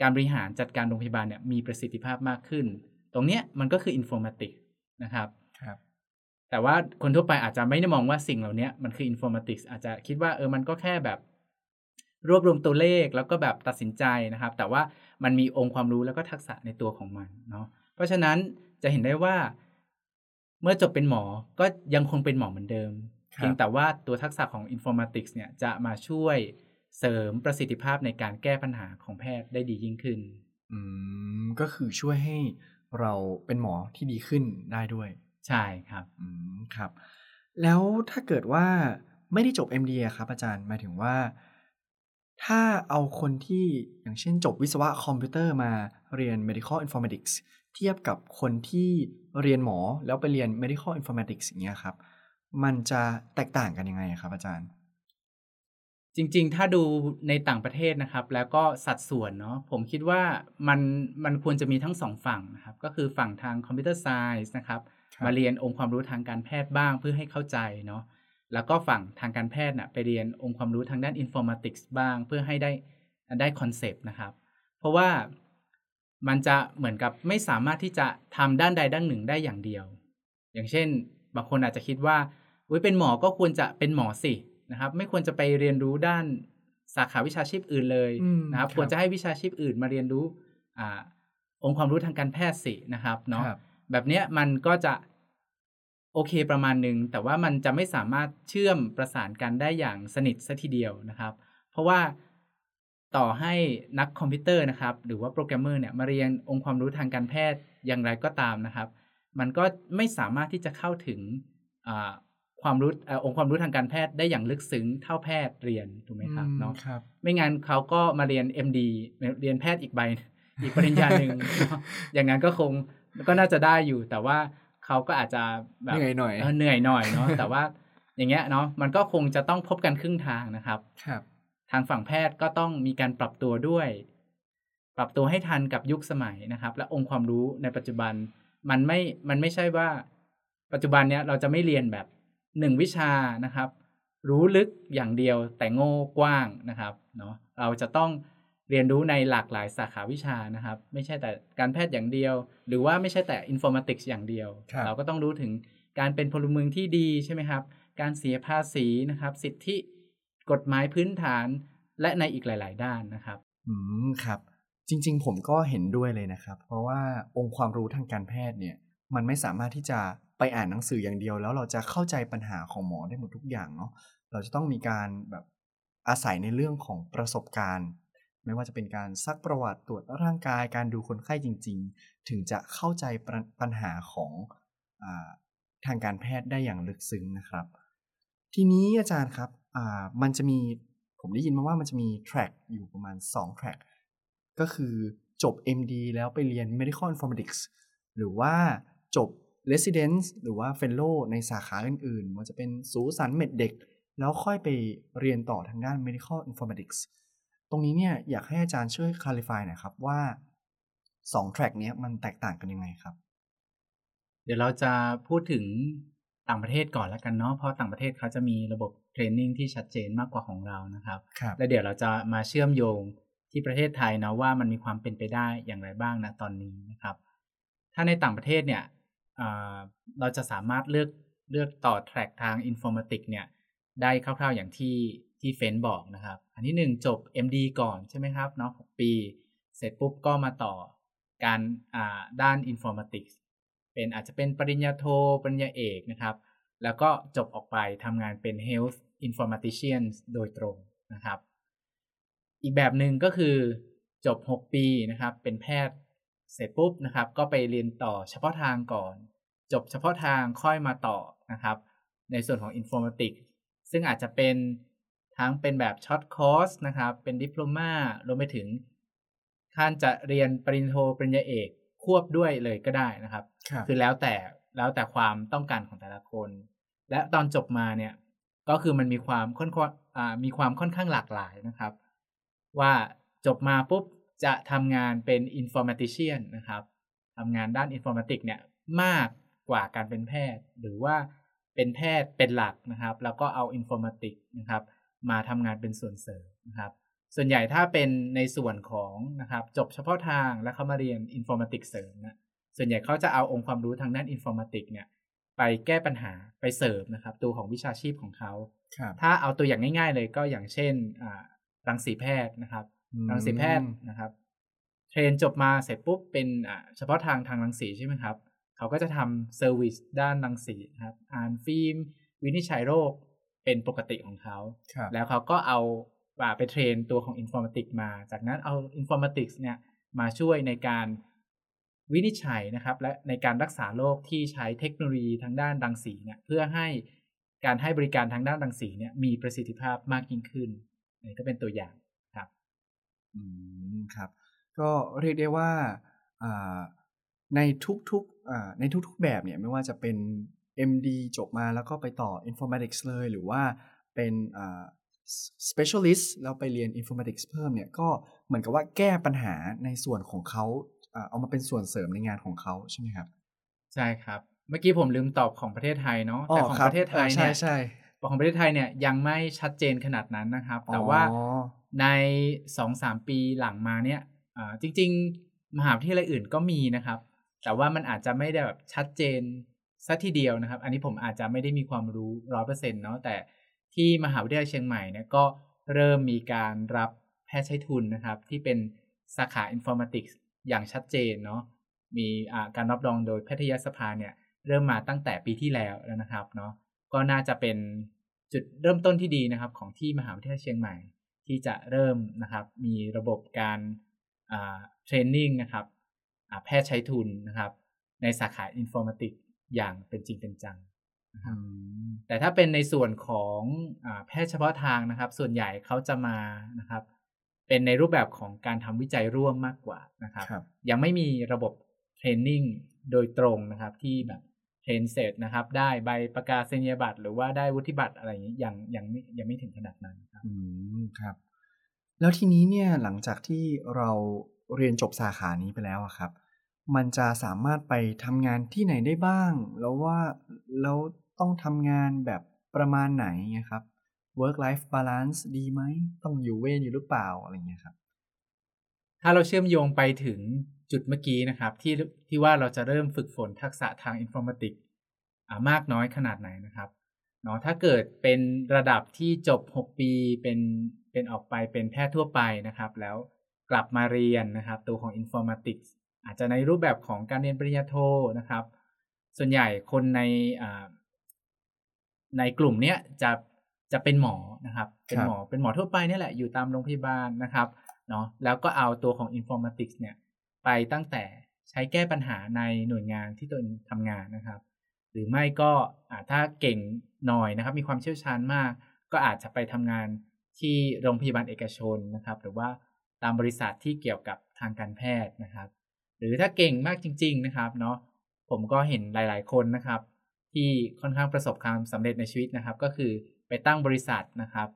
การบริหารจัดการโรงพยาบาลเนี่ยมีประสิทธิภาพมากขึ้น ตรงเนี้ยมันก็คือ informatics นะครับครับ แต่ว่าคนทั่วไปอาจจะไม่ได้มองว่าสิ่งเหล่านี้มันคือ informatics อาจจะคิดว่าเออมันก็แค่แบบรวบรวมตัวเลขแล้วก็แบบตัดสินใจนะครับ แต่ว่ามันมีองค์ความรู้แล้วก็ทักษะในตัวของมันเนาะเพราะฉะนั้นจะเห็นได้ว่า เมื่อจบเป็นหมอก็ยังคงเป็นหมอเหมือนเดิมครับ เพียงแต่ว่าตัวทักษะของ informatics เนี่ยจะมาช่วยเสริมประสิทธิภาพในการแก้ปัญหาของแพทย์ได้ดียิ่งขึ้น อืม ก็คือช่วยให้เราเป็นหมอที่ดีขึ้นได้ด้วย ใช่ครับ อืม ครับ แล้วถ้าเกิดว่าไม่ได้จบ MD อะครับ อาจารย์หมายถึงว่า ถ้าเอาคนที่อย่างเช่นจบวิศวะคอมพิวเตอร์มาเรียน medical informatics เทียบกับคนที่เรียนหมอแล้วไปเรียน medical informatics อย่างเงี้ยครับ มันจะแตกต่างกันยังไงอะครับ อาจารย์ จริง ๆ ถ้าดูในต่างประเทศนะครับ แล้วก็สัดส่วนเนาะผมคิดว่ามันมันควรจะมีทั้งสองฝั่งนะครับ ก็คือฝั่งทาง computer sci ence นะครับครับ มาเรียนองค์ความรู้ทางการแพทย์บ้างเพื่อให้เข้าใจเนาะแล้วก็ฝั่งทางการแพทย์น่ะไปเรียนองค์ความรู้ทางด้าน informatics บ้าง เพื่อให้ได้ได้ concept นะครับ เพราะว่ามันจะเหมือนกับไม่สามารถที่จะทำด้านใดด้านหนึ่งได้อย่างเดียว อย่างเช่น บางคนอาจจะคิดว่า อุ้ยเป็นหมอก็ควรจะเป็นหมอสินะครับ ไม่ควรจะไปเรียนรู้ด้านสาขาวิชาชีพอื่นเลยอืมนะครับครับ ควรจะให้วิชาชีพอื่นมาเรียนรู้อ่าองค์ความรู้ทางการแพทย์สินะครับเนาะครับแบบเนี้ยมันก็จะโอเคประมาณหนึ่งแต่ว่ามันจะไม่สามารถเชื่อมประสานกันได้อย่างสนิทซะทีเดียวนะครับ เพราะว่าต่อให้นักคอมพิวเตอร์นะครับ หรือว่าโปรแกรมเมอร์เนี่ยมาเรียนองค์ความรู้ทางการแพทย์อย่างไรก็ตามนะครับ มันก็ไม่สามารถที่จะเข้าถึงอ่า ความรู้เอ่อองค์ความรู้ทางการแพทย์ได้อย่างลึกซึ้งเท่าแพทย์เรียนถูกไหมครับเนาะครับไม่งั้นเขาก็มาเรียน MD เรียนแพทย์อีกใบ อีกปริญญาหนึ่งเนาะอย่างนั้นก็คงก็น่าจะได้อยู่ แต่ว่าเขาก็อาจจะแบบเหนื่อยหน่อยเหนื่อยหน่อยเนาะแต่ว่าอย่างเงี้ยเนาะมันก็คงจะต้องพบกันครึ่งทางนะครับ ครับ ทางฝั่งแพทย์ก็ต้องมีการปรับตัวด้วย ปรับตัวให้ทันกับยุคสมัยนะครับ และองค์ความรู้ในปัจจุบัน มันไม่มันไม่ใช่ว่า ปัจจุบันเนี้ยเราจะไม่เรียนแบบ หนึ่งวิชานะครับ รู้ลึกอย่างเดียวแต่โง่กว้างนะครับเนาะเราจะต้องเรียนรู้ในหลากหลายสาขาวิชานะครับ ไม่ใช่แต่การแพทย์อย่างเดียว หรือว่าไม่ใช่แต่อินโฟมติกส์อย่างเดียวครับเราก็ต้องรู้ถึงการเป็นพลเมืองที่ดีใช่ไหมครับ การเสียภาษีนะครับ สิทธิกฎหมายพื้นฐานและในอีกหลาย ๆ ด้านนะครับ อืมครับ จริง ๆ ผมก็เห็นด้วยเลยนะครับ เพราะว่าองค์ความรู้ทางการแพทย์เนี่ย มันไม่สามารถที่จะ ไปอ่านหนังสืออย่างเดียว แล้วเราจะเข้าใจปัญหาของหมอได้หมดทุกอย่างเนาะเราจะต้องมีการแบบอาศัยในเรื่องของประสบการณ์ ไม่ว่าจะเป็นการซักประวัติตรวจร่างกายการดูคนไข้จริง ๆ ถึงจะเข้าใจปัญปัญหาของอทางการแพทย์ได้อย่างลึกซึ้งนะครับ ทีนี้อาจารย์ครับมันจะมีผมได้ยินมาว่ามันจะมีแทร็กอยู่ประมาณ2แทร็กก็คือจบ MD แล้วไปเรียน Medical Informatics หรือว่าจบ Residence หรือว่า Fellow ในสาขาอื่นๆ มันจะเป็นสูสันเม็ดเด็ก แล้วค่อยไปเรียนต่อทางด้าน Medical Informatics ตรงนี้เนี่ยอยากให้อาจารย์ช่วย clarify หน่อยครับว่า2แทร็กนี้ยมันแตกต่างกันยังไงครับ เดี๋ยวเราจะพูดถึงต่างประเทศก่อนแล้วกันเนาะเพราะต่างประเทศเขาจะมีระบบเทรนนิ่งที่ชัดเจนมากกว่าของเรานะครับครับและเดี๋ยวเราจะมาเชื่อมโยงที่ประเทศไทยนะว่ามันมีความเป็นไปได้อย่างไรบ้างนะตอนนี้นะครับ ถ้าในต่างประเทศเนี่ยอ่า เราจะสามารถเลือกเลือกต่อ track ทาง informatics เนี่ยได้คร่าวๆอย่างที่ที่เฟนบอกนะครับ อันที่หนึ่งจบ MD ก่อนใช่ไหมครับเนาะหกปี เสร็จปุ๊บก็มาต่อการด้าน informatics เป็นอาจจะเป็นปริญญาโทปริญญาเอกนะครับ แล้วก็จบออกไปทำงานเป็น Health Informatician โดยตรงนะครับ อีกแบบหนึ่งก็คือจบ 6 ปีนะครับ เป็นแพทย์ เสร็จปุ๊บนะครับ ก็ไปเรียนต่อเฉพาะทางก่อน จบเฉพาะทางค่อยมาต่อนะครับ ในส่วนของ Informatics ซึ่งอาจจะเป็นทั้งเป็นแบบ short course นะครับ เป็น diploma รวมไปถึงท่านจะเรียนปริญญาโทปริญญาเอกควบด้วยเลยก็ได้นะครับครับ คือแล้วแต่แล้วแต่ความต้องการของแต่ละคน และตอนจบมาเนี่ยก็คือมันมีความค่อนข้างอ่ามีความค่อนข้างหลากหลายนะครับ ว่าจบมาปุ๊บ จะทำงานเป็น informatician นะครับทำงานด้าน informatics เนี่ยมากกว่าการเป็นแพทย์ หรือว่าเป็นแพทย์เป็นหลักนะครับ แล้วก็เอา informatics นะครับ มาทำงานเป็นส่วนเสริมนะครับ ส่วนใหญ่ถ้าเป็นในส่วนของนะครับจบเฉพาะทางแล้วเขามาเรียน informatics เสริมนะส่วนใหญ่เขาจะเอาองค์ความรู้ทางด้าน informatics เนี่ยไปแก้ปัญหาไปเสริมนะครับ ตัวของวิชาชีพของเขาครับถ้าเอาตัวอย่างง่าย ๆ เลยก็อย่างเช่นอ่ารังสีแพทย์นะครับอืม รังสีแพทย์นะครับ train จบมาเสร็จปุ๊บเป็นอ่าเฉพาะทางทางรังสีใช่ไหมครับ เขาก็จะทำ service ด้านรังสีนะครับอ่านฟิล์ม วินิจฉัยโรคเป็นปกติของเขาครับแล้วเขาก็เอาอ่าไป train ตัวของ Informatics มา จากนั้นเอา Informatics เนี่ยมาช่วยในการวินิจฉัยนะครับ และในการรักษาโรคที่ใช้เทคโนโลยีทางด้านรังสีเนี่ยเพื่อให้การให้บริการทางด้านรังสีเนี่ยมีประสิทธิภาพมากยิ่งขึ้นอันนี้ก็เป็นตัวอย่างครับ อืมครับ ก็เรียกได้ว่าอ่าในทุกๆอ่าในทุกๆแบบเนี่ยไม่ว่าจะเป็น MD จบมาแล้วก็ไปต่อ Informatics เลย หรือว่าเป็นอ่า specialist แล้วไปเรียน Informatics เพิ่มเนี่ยก็เหมือนกับว่าแก้ปัญหาในส่วนของเขาอ่าเอามาเป็นส่วนเสริมในงานของเขาใช่ไหมครับ ใช่ครับ เมื่อกี้ผมลืมตอบของประเทศไทยเนาะแต่ของคบประเทศไทยออเนี่ยใช่ของประเทศไทยเนี่ยยังไม่ชัดเจนขนาดนั้นนะครับใช่แต่ว่าอ๋อ ในสองสามปีหลังมาเนี่ยจริง ๆ มหาวิทยาลัยอื่นก็มีนะครับ แต่ว่ามันอาจจะไม่ได้แบบชัดเจนซะทีเดียวนะครับ อันนี้ผมอาจจะไม่ได้มีความรู้ร้อยเปอร์เซ็นต์เนาะแต่ที่มหาวิทยาลัยเชียงใหม่เนี่ยก็เริ่มมีการรับแพทย์ใช้ทุนนะครับ ที่เป็นสาขา Informatics อย่างชัดเจนเนาะมีการรับรองโดยแพทยสภาเนี่ยเริ่มมาตั้งแต่ปีที่แล้วแล้วนะครับเนาะก็น่าจะเป็นจุดเริ่มต้นที่ดีนะครับของที่มหาวิทยาลัยเชียงใหม่ ที่จะเริ่มนะครับมีระบบการเทรนนิ่งนะครับอ่าแพทย์ใช้ทุนนะครับ ในสาขา Informatics อย่างเป็นจริงเป็นจังนะครับอืมแต่ถ้าเป็นในส่วนของอาแพทย์เฉพาะทางนะครับ ส่วนใหญ่เขาจะมานะครับ เป็นในรูปแบบของการทำวิจัยร่วมมากกว่านะครับครับยังไม่มีระบบเทรนนิ่งโดยตรงนะครับ ที่แบบ เทรนเสร็จนะครับ ได้ใบประกาศนียบัตร หรือว่าได้วุฒิบัตรอะไรอย่างนี้ยังยังไม่ยังไม่ถึงขนาดนั้นครับ อืมครับ แล้วทีนี้เนี่ยหลังจากที่เราเรียนจบสาขานี้ไปแล้วอะครับ มันจะสามารถไปทำงานที่ไหนได้บ้าง แล้วว่าแล้วต้องทำงานแบบประมาณไหนไงครับ work life balance ดีไหม ต้องอยู่เว้นอยู่หรือเปล่าอะไรเงี้ยครับ ถ้าเราเชื่อมโยงไปถึงจุดเมื่อกี้นะครับ ที่ที่ว่าเราจะเริ่มฝึกฝนทักษะทางอินโฟมติกมากน้อยขนาดไหนนะครับเนาะถ้าเกิดเป็นระดับที่จบ 6 ปีเป็นเป็นออกไปเป็นแพทย์ทั่วไปนะครับ แล้วกลับมาเรียนนะครับ ตัวของ Informatics อาจจะในรูปแบบของการเรียนปริญญาโทนะครับ ส่วนใหญ่คนในในกลุ่มเนี้ยจะจะเป็นหมอนะครับ เป็นหมอเป็นหมอทั่วไปนี่แหละอยู่ตามโรงพยาบาลนะครับเนาะแล้วก็เอาตัวของ Informatics เนี่ย ไปตั้งแต่ใช้แก้ปัญหาในหน่วยงานที่ตนทำงานนะครับ หรือไม่ก็ถ้าเก่งหน่อยนะครับ มีความเชี่ยวชาญมาก ก็อาจจะไปทำงานที่โรงพยาบาลเอกชนนะครับ หรือว่าตามบริษัทที่เกี่ยวกับทางการแพทย์นะครับ หรือถ้าเก่งมากจริง ๆนะครับเนาะผมก็เห็นหลาย ๆ คนนะครับ ที่ค่อนข้างประสบความสำเร็จในชีวิตนะครับ ก็คือไปตั้งบริษัทนะครับ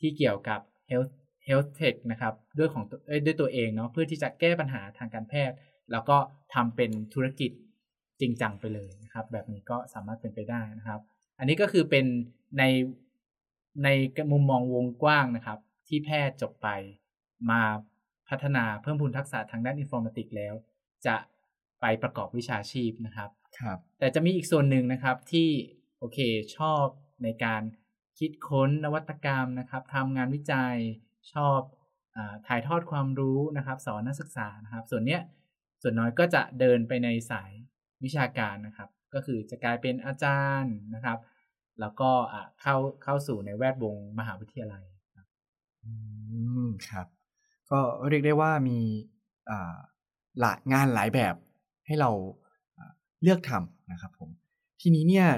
ที่เกี่ยวกับ health health tech นะครับด้วยของด้วยตัวเองเนาะเพื่อที่จะแก้ปัญหาทางการแพทย์ แล้วก็ทำเป็นธุรกิจจริงจังไปเลยนะครับ แบบนี้ก็สามารถเป็นไปได้นะครับ อันนี้ก็คือเป็นในในมุมมองวงกว้างนะครับ ที่แพทย์จบไปมาพัฒนาเพิ่มพูนทักษะทางด้านอินโฟมติกแล้ว จะไปประกอบวิชาชีพนะครับครับ แต่จะมีอีกส่วนหนึ่งนะครับที่โอเคชอบในการคิดค้นนวัตกรรมนะครับทำงานวิจัย ชอบอถ่ายทอดความรู้นะครับ สอนนักศึกษานะครับ ส่วนเนี้ยส่วนน้อยก็จะเดินไปในสายวิชาการนะครับ ก็คือจะกลายเป็นอาจารย์นะครับ แล้วก็เข้าเข้าสู่ในแวดวงมหาวิทยาลัยอืมครับ ก็เรียกได้ว่ามีหลายงานหลายแบบให้เราเลือกทำนะครับผมทีนี้เนี่ย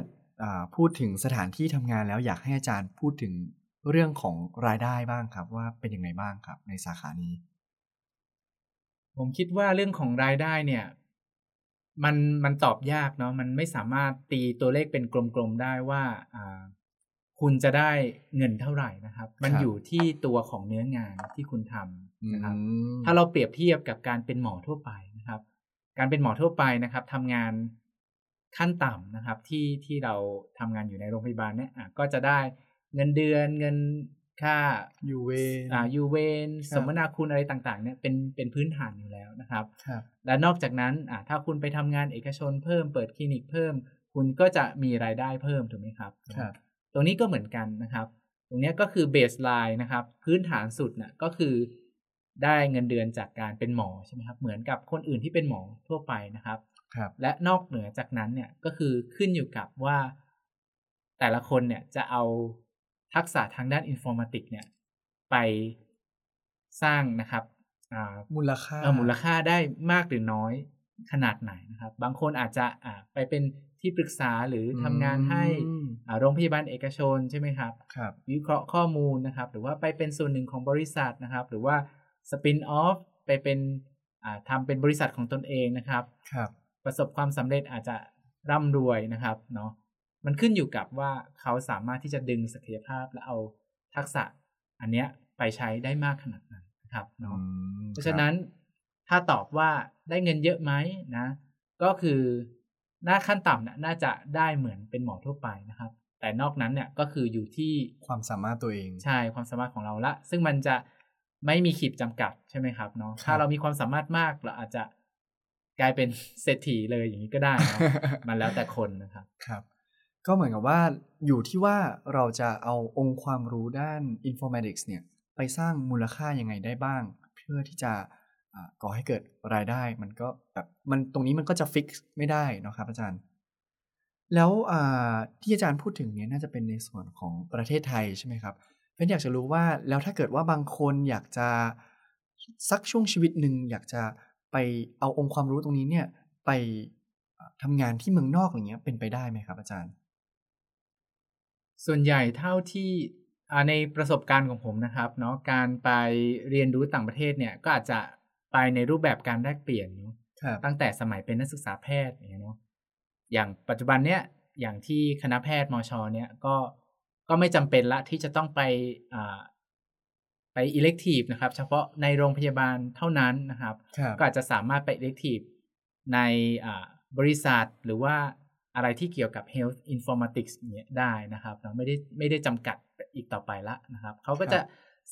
พูดถึงสถานที่ทำงานแล้วอยากให้อาจารย์พูดถึง เรื่องของรายได้บ้างครับว่าเป็นยังไงบ้างครับในสาขานี้ ผมคิดว่าเรื่องของรายได้เนี่ย มันมันตอบยากเนาะมันไม่สามารถตีตัวเลขเป็นกลมๆได้ว่าคุณจะได้เงินเท่าไหร่นะครับ มันอยู่ที่ตัวของเนื้องานที่คุณทำนะครับ ถ้าเราเปรียบเทียบกับการเป็นหมอทั่วไปนะครับ การเป็นหมอทั่วไปนะครับทำงานขั้นต่ำนะครับ ที่ที่เราทำงานอยู่ในโรงพยาบาลเนี่ยก็จะได้ เงินเดือนเงินค่าอยู่เวรอ่าอยู่เวรสมนาคุณอะไรต่างๆเนี่ยเป็นเป็นพื้นฐานอยู่แล้วนะครับครับและนอกจากนั้นอ่าถ้าคุณไปทำงานเอกชนเพิ่มเปิดคลินิกเพิ่ม คุณก็จะมีรายได้เพิ่มถูกไหมครับครับ ตรงนี้ก็เหมือนกันนะครับ ตรงนี้ก็คือ baseline นะครับ พื้นฐานสุดน่ะก็คือได้เงินเดือนจากการเป็นหมอใช่ไหมครับ เหมือนกับคนอื่นที่เป็นหมอทั่วไปนะครับครับ และนอกเหนือจากนั้นเนี่ยก็คือขึ้นอยู่กับว่าแต่ละคนเนี่ยจะเอา ทักษะทางด้านอินโฟมติกเนี่ยไปสร้างนะครับมูลค่ามูลค่าได้มากหรือน้อยขนาดไหนนะครับ บางคนอาจจะไปเป็นที่ปรึกษาหรือทำงานให้โรงพยาบาลเอกชนใช่ไหมครับครับ วิเคราะห์ข้อมูลนะครับ หรือว่าไปเป็นส่วนหนึ่งของบริษัทนะครับ หรือว่าสปินออฟไปเป็นทำเป็นบริษัทของตนเองนะครับครับ ประสบความสำเร็จอาจจะร่ำรวยนะครับเนาะ มันขึ้นอยู่กับว่าเขาสามารถที่จะดึงศักยภาพและเอาทักษะอันเนี้ยไปใช้ได้มากขนาดไหนนะครับเนาะเพราะฉะนั้นถ้าตอบว่าได้เงินเยอะไหมนะ ก็คือหน้าขั้นต่ำเนี่ยน่าจะได้เหมือนเป็นหมอทั่วไปนะครับ แต่นอกนั้นเนี่ยก็คืออยู่ที่ความสามารถตัวเองใช่ความสามารถของเราละ ซึ่งมันจะไม่มีขีดจำกัดใช่ไหมครับเนาะถ้าเรามีความสามารถมากเราอาจจะกลายเป็นเศรษฐีเลยอย่างนี้ก็ได้นะมันแล้วแต่คนนะครับครับ ก็เหมือนกับว่าอยู่ที่ว่าเราจะเอาองค์ความรู้ด้าน informatics เนี่ย ไปสร้างมูลค่ายังไงได้บ้าง เพื่อที่จะก่อให้เกิดรายได้มันก็แบบมันตรงนี้มันก็จะฟิกไม่ได้นะครับอาจารย์ แล้วที่อาจารย์พูดถึงเนี้ยน่าจะเป็นในส่วนของประเทศไทยใช่ไหมครับเพื่อนอยากจะรู้ว่าแล้วถ้าเกิดว่าบางคนอยากจะสักช่วงชีวิตหนึ่งอยากจะไปเอาองค์ความรู้ตรงนี้เนี่ยไปทำงานที่เมืองนอกอย่างเงี้ยเป็นไปได้ไหมครับอาจารย์ ส่วนใหญ่เท่าที่ในประสบการณ์ของผมนะครับเนาะการไปเรียนรู้ต่างประเทศเนี่ยก็อาจจะไปในรูปแบบการแลกเปลี่ยนเนาะตั้งแต่สมัยเป็นนักศึกษาแพทย์อย่างเงี้ยเนาะอย่างปัจจุบันเนี่ยอย่างที่คณะแพทย์มชเนี่ยก็ก็ไม่จำเป็นละที่จะต้องไปไปอิเล็กทีฟนะครับ เฉพาะในโรงพยาบาลเท่านั้นนะครับ ก็อาจจะสามารถไปอิเล็กทีฟในบริษัทหรือว่า อะไรที่เกี่ยวกับ health informatics เนี่ยได้นะครับเราไม่ได้ไม่ได้จำกัดอีกต่อไปละนะครับเขาก็จะ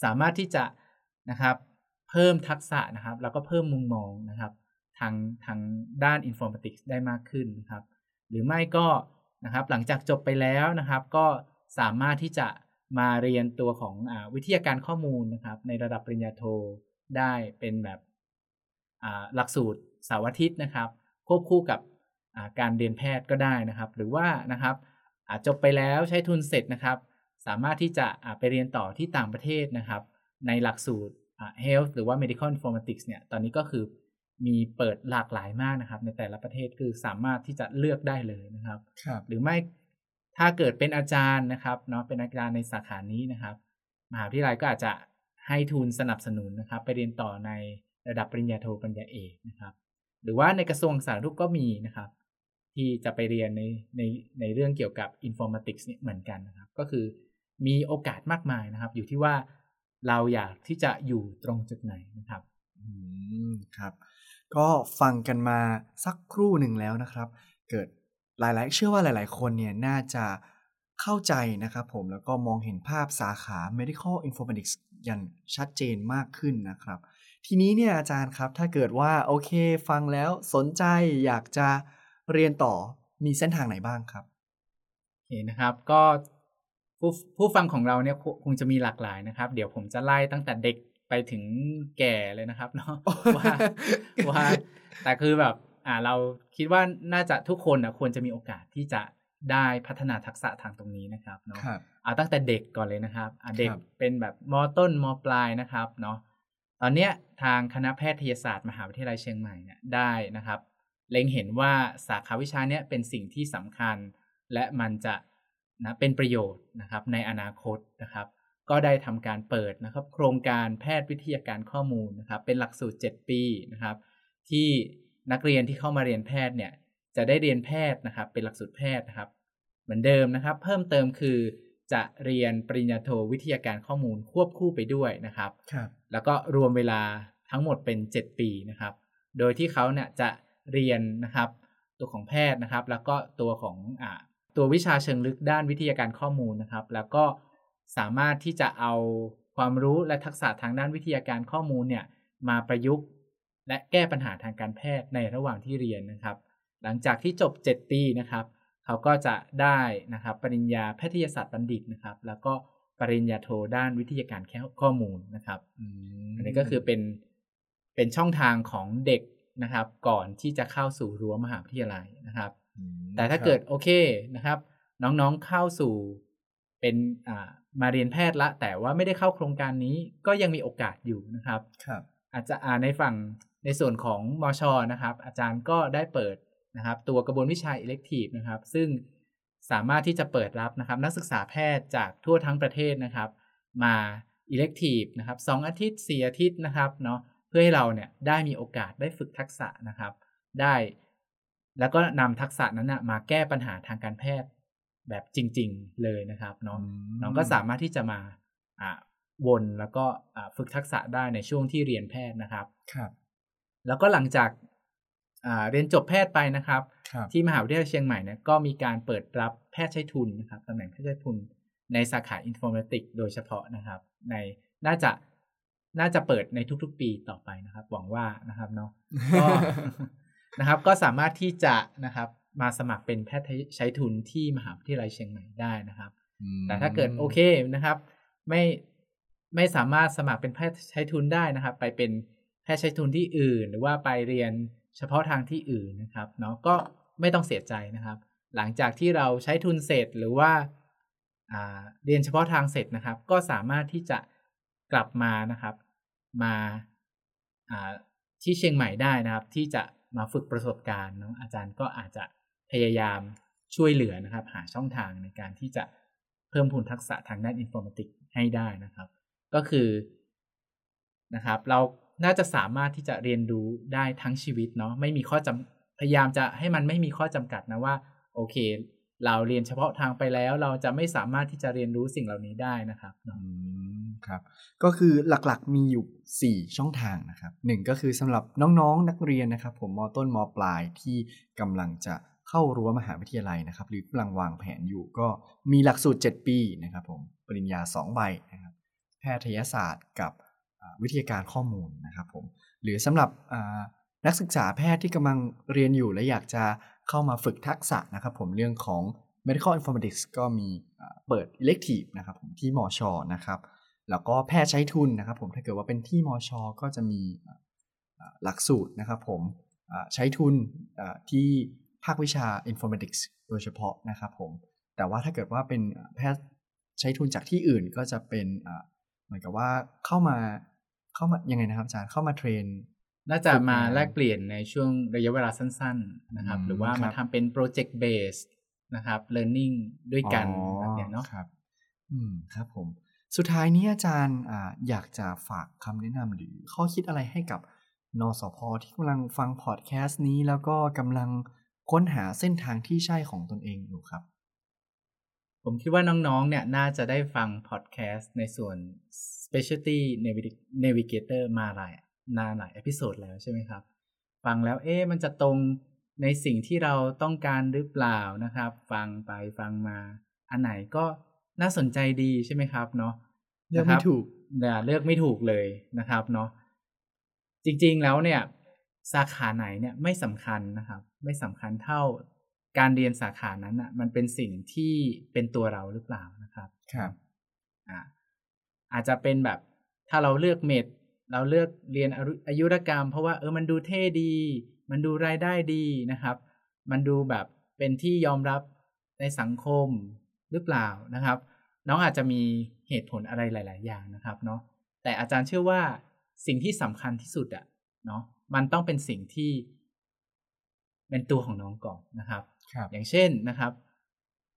สามารถที่จะนะครับเพิ่มทักษะนะครับแล้วก็เพิ่มมุมมองนะครับทางทางด้าน informatics ได้มากขึ้นนะครับหรือไม่ก็นะครับหลังจากจบไปแล้วนะครับ ก็สามารถที่จะมาเรียนตัวของอวิทยาการข้อมูลนะครับ ในระดับปริญญาโทได้เป็นแบบหลักสูตรเสาร์อาทิตย์นะครับ ควบคู่กับ การเรียนแพทย์ก็ได้นะครับ หรือว่านะครับจบไปแล้วใช้ทุนเสร็จนะครับ สามารถที่จะไปเรียนต่อที่ต่างประเทศนะครับ ในหลักสูตร health หรือว่า medical informatics เนี่ย ตอนนี้ก็คือมีเปิดหลากหลายมากนะครับ ในแต่ละประเทศคือสามารถที่จะเลือกได้เลยนะครับครับหรือไม่ถ้าเกิดเป็นอาจารย์นะครับเนาะเป็นอาจารย์ในสาขานี้นะครับ มหาวิทยาลัยก็อาจจะให้ทุนสนับสนุนนะครับ ไปเรียนต่อในระดับปริญญาโทปริญญาเอกนะครับ หรือว่าในกระทรวงสาธารณสุขก็มีนะครับ ที่จะไปเรียนในในในเรื่องเกี่ยวกับ informatics เนี่ยเหมือนกันนะครับ ก็คือมีโอกาสมากมายนะครับ อยู่ที่ว่าเราอยากที่จะอยู่ตรงจุดไหนนะครับอืมครับ ก็ฟังกันมาสักครู่หนึ่งแล้วนะครับ เกิดหลายๆ เชื่อว่าหลาย ๆ คนเนี่ยน่าจะเข้าใจนะครับผมแล้วก็มองเห็นภาพสาขา medical informatics อย่างชัดเจนมากขึ้นนะครับ ทีนี้เนี่ยอาจารย์ครับถ้าเกิดว่าโอเคฟังแล้วสนใจอยากจะ เรียนต่อมีเส้นทางไหนบ้างครับโอเคนะครับ ก็ผู้ผู้ฟังของเราเนี่ยคงจะมีหลากหลายนะครับ เดี๋ยวผมจะไล่ตั้งแต่เด็กไปถึงแก่เลยนะครับเนาะว่าว่าแต่คือแบบอ่าเราคิดว่าน่าจะทุกคนนะควรจะมีโอกาสที่จะได้พัฒนาทักษะทางตรงนี้นะครับเนาะเอาตั้งแต่เด็กก่อนเลยนะครับอ่าเด็กเป็นแบบมต้นมปลายนะครับเนาะตอนเนี้ยทางคณะแพทยศาสตร์มหาวิทยาลัยเชียงใหม่เนี่ยได้นะครับ เล็งเห็นว่าสาขาวิชาเนี้ยเป็นสิ่งที่สำคัญ และมันจะนะเป็นประโยชน์นะครับในอนาคตนะครับ ก็ได้ทำการเปิดนะครับ โครงการแพทย์วิทยาการข้อมูลนะครับ เป็นหลักสูตร 7 ปีนะครับ ที่นักเรียนที่เข้ามาเรียนแพทย์เนี่ยจะได้เรียนแพทย์นะครับ เป็นหลักสูตรแพทย์นะครับ เหมือนเดิมนะครับ เพิ่มเติมคือจะเรียนปริญญาโทวิทยาการข้อมูลควบคู่ไปด้วยนะครับครับ แล้วก็รวมเวลาทั้งหมดเป็น 7 ปีนะครับ โดยที่เขาเนี่ยจะ เรียนนะครับ ตัวของแพทย์นะครับ แล้วก็ตัวของอ่าตัววิชาเชิงลึกด้านวิทยาการข้อมูลนะครับ แล้วก็สามารถที่จะเอาความรู้และทักษะทางด้านวิทยาการข้อมูลเนี่ยมาประยุกต์และแก้ปัญหาทางการแพทย์ในระหว่างที่เรียนนะครับ หลังจากที่จบ 7 ปีนะครับ เขาก็จะได้นะครับปริญญาแพทยศาสตร์บัณฑิตนะครับ แล้วก็ปริญญาโทด้านวิทยาการข้อมูลนะครับอันนี้ก็คือเป็นเป็นช่องทางของเด็ก นะครับ ก่อนที่จะเข้าสู่รั้วมหาวิทยาลัยนะครับ แต่ถ้าเกิดโอเคนะครับ น้องๆเข้าสู่เป็นอ่ามาเรียนแพทย์ละ แต่ว่าไม่ได้เข้าโครงการนี้ก็ยังมีโอกาสอยู่นะครับครับ อาจจะอ่าในฝั่งในส่วนของมชนะครับ อาจารย์ก็ได้เปิดนะครับ ตัวกระบวนวิชาอิเล็กทีฟนะครับ ซึ่งสามารถที่จะเปิดรับนะครับ นักศึกษาแพทย์จากทั่วทั้งประเทศนะครับ มาอิเล็กทีฟนะครับสองอาทิตย์สี่อาทิตย์นะครับเนาะเพื่อให้เราเนี่ยได้มีโอกาสได้ฝึกทักษะนะครับ ได้แล้วก็นำทักษะนั้นนะมาแก้ปัญหาทางการแพทย์แบบจริง ๆเลยนะครับเนาะน้องก็สามารถที่จะมาอ่าวนแล้วก็ฝึกทักษะได้ในช่วงที่เรียนแพทย์นะครับครับ แล้วก็หลังจากเรียนจบแพทย์ไปนะครับครับที่มหาวิทยาลัยเชียงใหม่เนี่ยก็มีการเปิดรับแพทย์ใช้ทุนนะครับตำแหน่งแพทย์ใช้ทุนในสาขาอินโฟมติกโดยเฉพาะนะครับ ในน่าจะ น่าจะเปิดในทุกๆ ปีต่อไปนะครับ หวังว่านะครับเนาะก็นะครับก็สามารถที่จะนะครับมาสมัครเป็นแพทย์ใช้ทุนที่มหาวิทยาลัยเชียงใหม่ได้นะครับ แต่ถ้าเกิดโอเคนะครับ ไม่ไม่สามารถสมัครเป็นแพทย์ใช้ทุนได้นะครับ ไปเป็นแพทย์ใช้ทุนที่อื่น หรือว่าไปเรียนเฉพาะทางที่อื่นนะครับเนาะก็ไม่ต้องเสียใจนะครับ หลังจากที่เราใช้ทุนเสร็จหรือว่าเรียนเฉพาะทางเสร็จนะครับ ก็สามารถที่จะกลับมานะครับ มาที่เชียงใหม่ได้นะครับ ที่จะมาฝึกประสบการณ์เนาะอาจารย์ก็อาจจะพยายามช่วยเหลือนะครับ หาช่องทางในการที่จะเพิ่มพูนทักษะทางด้านอินโฟมติกให้ได้นะครับ ก็คือนะครับ เราน่าจะสามารถที่จะเรียนรู้ได้ทั้งชีวิตเนาะไม่มีข้อจำพยายามจะให้มันไม่มีข้อจำกัดนะว่า โอเค เราเรียนเฉพาะทางไปแล้ว เราจะไม่สามารถที่จะเรียนรู้สิ่งเหล่านี้ได้นะครับ ครับ ก็คือหลักๆมีอยู่ 4 ช่องทางนะครับหนึ่งก็คือสำหรับน้องๆนนักเรียนนะครับ ผมมต้นมปลายที่กำลังจะเข้ารั้วมหาวิทยาลัยนะครับ หรือกำลังวางแผนอยู่ก็มีหลักสูตร 7 ปีนะครับผมปริญญา 2 ใบนะครับแพทยศาสตร์กับวิทยาการข้อมูลนะครับผมหรือสำหรับนักศึกษาแพทย์ที่กำลังเรียนอยู่และอยากจะเข้ามาฝึกทักษะนะครับผมเรื่องของ medical informatics ก็มีเปิด elective นะครับผมที่มอชอนะครับ แล้วก็แพทย์ใช้ทุนนะครับผมถ้าเกิดว่าเป็นที่มอชอก็จะมีอ่าอ่าหลักสูตรนะครับผมอ่าใช้ทุนอ่าที่ภาควิชา informatics โดยเฉพาะนะครับผมแต่ว่าถ้าเกิดว่าเป็นแพทย์ใช้ทุนจากที่อื่นก็จะเป็นอ่าเหมือนกับว่าเข้ามาเข้ามายังไงนะครับอาจารย์เข้ามาเทรนน่าจะฝึกมางานแลกเปลี่ยนในช่วงระยะเวลาสั้น ๆนะครับอืมหรือว่าครัมาบทำเป็น project base นะครับ learning ด้วยกันอ๋อแบบเนี้ยเนาะครับ อืมครับผม สุดท้ายนี้อาจารย์อยากจะฝากคำแนะนำหรือข้อคิดอะไรให้กับนสพที่กำลังฟังพอดแคสต์นี้ แล้วก็กำลังค้นหาเส้นทางที่ใช่ของตนเองอยู่ครับ ผมคิดว่าน้องๆ เนี่ยน่าจะได้ฟังพอดแคสต์ในส่วน specialty navigator มาหลายนาหลาย episode แล้วใช่ไหมครับ ฟังแล้วเอ๊ะมันจะตรงในสิ่งที่เราต้องการหรือเปล่านะครับ ฟังไปฟังมา อันไหนก็ น่าสนใจดีใช่ไหมครับเนาะเลือกไม่นะครับถูกอย่าเลือกไม่ถูกเลยนะครับเนาะจริงๆแล้วเนี่ย สาขาไหนเนี่ยไม่สำคัญนะครับ ไม่สำคัญเท่าการเรียนสาขานั้นอะ มันเป็นสิ่งที่เป็นตัวเราหรือเปล่านะครับครับอ่าอาจจะเป็นแบบถ้าเราเลือกเมดเราเลือกเรียนอายุอายุรกรรม เพราะว่าเออมันดูเท่ดี มันดูรายได้ดีนะครับ มันดูแบบเป็นที่ยอมรับในสังคม หรือเปล่านะครับ น้องอาจจะมีเหตุผลอะไรหลาย ๆ อย่างนะครับเนาะแต่อาจารย์เชื่อว่าสิ่งที่สำคัญที่สุดอะเนาะมันต้องเป็นสิ่งที่ เป็นตัวของน้องก่อนนะครับครับ อย่างเช่นนะครับ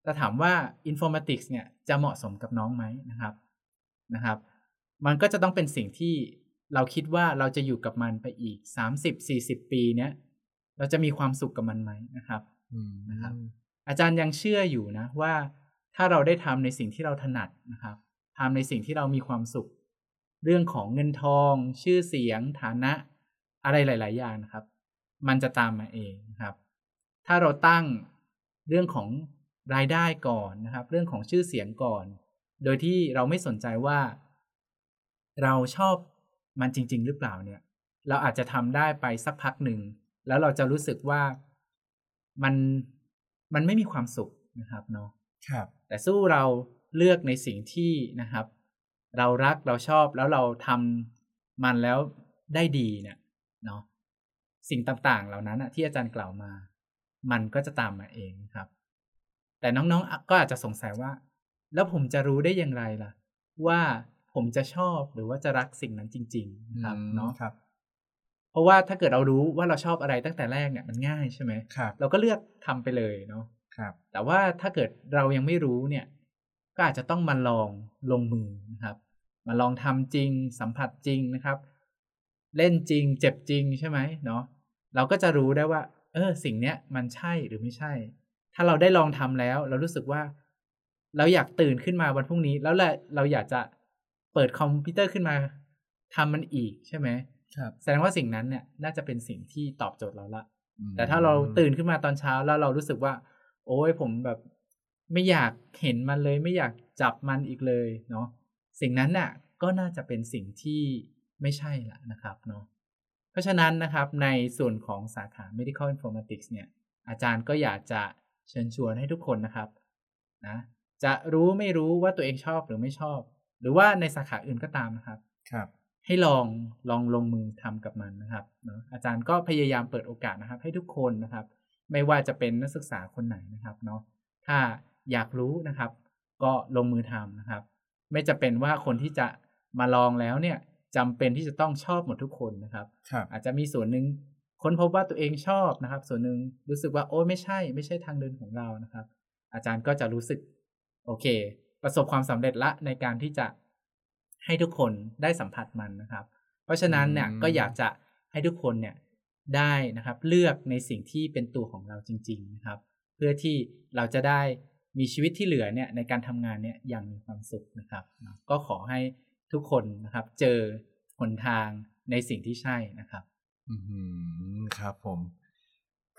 ถ้าถามว่า informatics เนี่ยจะเหมาะสมกับน้องไหมนะครับนะครับ มันก็จะต้องเป็นสิ่งที่เราคิดว่าเราจะอยู่กับมันไปอีก30-40ปีเนี้ยเราจะมีความสุขกับมันไหมนะครับอืมนะครับ อาจารย์ยังเชื่ออยู่นะว่า ถ้าเราได้ทำในสิ่งที่เราถนัดนะครับทำในสิ่งที่เรามีความสุข เรื่องของเงินทอง ชื่อเสียง ฐานะ อะไรหลาย ๆ อย่างนะครับ มันจะตามมาเองนะครับ ถ้าเราตั้งเรื่องของรายได้ก่อนนะครับ เรื่องของชื่อเสียงก่อน โดยที่เราไม่สนใจว่า เราชอบมันจริง ๆ หรือเปล่าเนี่ย เราอาจจะทำได้ไปสักพักหนึ่ง แล้วเราจะรู้สึกว่ามันมันไม่มีความสุขนะครับเนาะ แต่สู้เราเลือกในสิ่งที่นะครับ เรารักเราชอบแล้วเราทำมันแล้วได้ดีเนี่ยเนาะสิ่งต่างๆ เหล่านั้นอะที่อาจารย์กล่าวมา มันก็จะตามมาเองครับ แต่น้องๆก็อาจจะสงสัยว่า แล้วผมจะรู้ได้อย่างไรล่ะ ว่าผมจะชอบหรือว่าจะรักสิ่งนั้นจริง ๆ นะครับอืมเนาะครับ เพราะว่าถ้าเกิดเรารู้ว่าเราชอบอะไรตั้งแต่แรกเนี่ยมันง่ายใช่ไหมครับ เราก็เลือกทำไปเลยเนาะ ครับ แต่ว่าถ้าเกิดเรายังไม่รู้เนี่ย ก็อาจจะต้องมาลองลงมือนะครับ มาลองทำจริง สัมผัสจริงนะครับ เล่นจริง เจ็บจริงใช่ไหมเนาะเราก็จะรู้ได้ว่า เออ สิ่งเนี้ยมันใช่หรือไม่ใช่ ถ้าเราได้ลองทำแล้ว เรารู้สึกว่า เราอยากตื่นขึ้นมาวันพรุ่งนี้ แล้วแหละเราอยากจะเปิดคอมพิวเตอร์ขึ้นมาทำมันอีกใช่ไหมครับ แสดงว่าสิ่งนั้นเนี่ย น่าจะเป็นสิ่งที่ตอบโจทย์เราละอืมแต่ถ้าเราตื่นขึ้นมาตอนเช้าแล้วเรารู้สึกว่า โอ้ยผมแบบไม่อยากเห็นมันเลย ไม่อยากจับมันอีกเลยเนาะสิ่งนั้นน่ะก็น่าจะเป็นสิ่งที่ไม่ใช่ละนะครับเนาะเพราะฉะนั้นนะครับในส่วนของสาขา medical informatics เนี่ยอาจารย์ก็อยากจะเชิญชวนให้ทุกคนนะครับนะจะรู้ไม่รู้ว่าตัวเองชอบหรือไม่ชอบ หรือว่าในสาขาอื่นก็ตามนะครับครับให้ลองลองลงมือทำกับมันนะครับเนาะอาจารย์ก็พยายามเปิดโอกาสนะครับ ให้ทุกคนนะครับ ไม่ว่าจะเป็นนักศึกษาคนไหนนะครับเนาะถ้าอยากรู้นะครับ ก็ลงมือทำนะครับ ไม่จะเป็นว่าคนที่จะมาลองแล้วเนี่ยจำเป็นที่จะต้องชอบหมดทุกคนนะครับครับอาจจะมีส่วนหนึ่งค้นพบว่าตัวเองชอบนะครับ ส่วนหนึ่งรู้สึกว่าโอ้ยไม่ใช่ ไม่ใช่ทางเดินของเรานะครับ อาจารย์ก็จะรู้สึกโอเค ประสบความสำเร็จละในการที่จะให้ทุกคนได้สัมผัสมันนะครับ เพราะฉะนั้นเนี่ยอืมก็อยากจะให้ทุกคนเนี่ย ได้นะครับเลือกในสิ่งที่เป็นตัวของเราจริงๆนะครับ เพื่อที่เราจะได้มีชีวิตที่เหลือเนี่ยในการทำงานเนี่ยอย่างมีความสุขนะครับ ก็ขอให้ทุกคนนะครับเจอหนทางในสิ่งที่ใช่นะครับอืมครับผม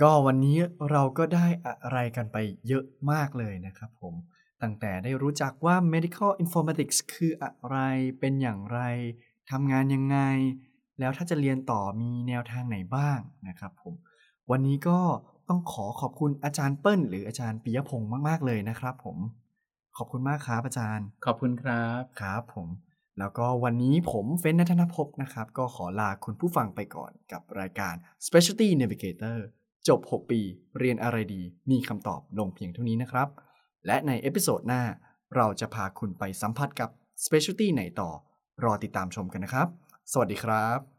ก็วันนี้เราก็ได้อะไรกันไปเยอะมากเลยนะครับผมตั้งแต่ได้รู้จักว่า medical informatics คืออะไรเป็นอย่างไรทำงานยังไง แล้วถ้าจะเรียนต่อมีแนวทางไหนบ้างนะครับผม วันนี้ก็ต้องขอขอบคุณอาจารย์เปิ้ล หรืออาจารย์ปิยพงศ์มาก ๆ เลยนะครับผม ขอบคุณมากครับอาจารย์ ขอบคุณครับครับผม แล้วก็วันนี้ผมเฟ้นนัทนภพนะครับ ก็ขอลาคุณผู้ฟังไปก่อนกับรายการ Specialty Navigator จบ 6 ปี เรียนอะไรดี มีคำตอบลงเพียงเท่านี้นะครับ และใน episode หน้า เราจะพาคุณไปสัมผัสกับ Specialty ไหนต่อ รอติดตามชมกันนะครับ สวัสดีครับ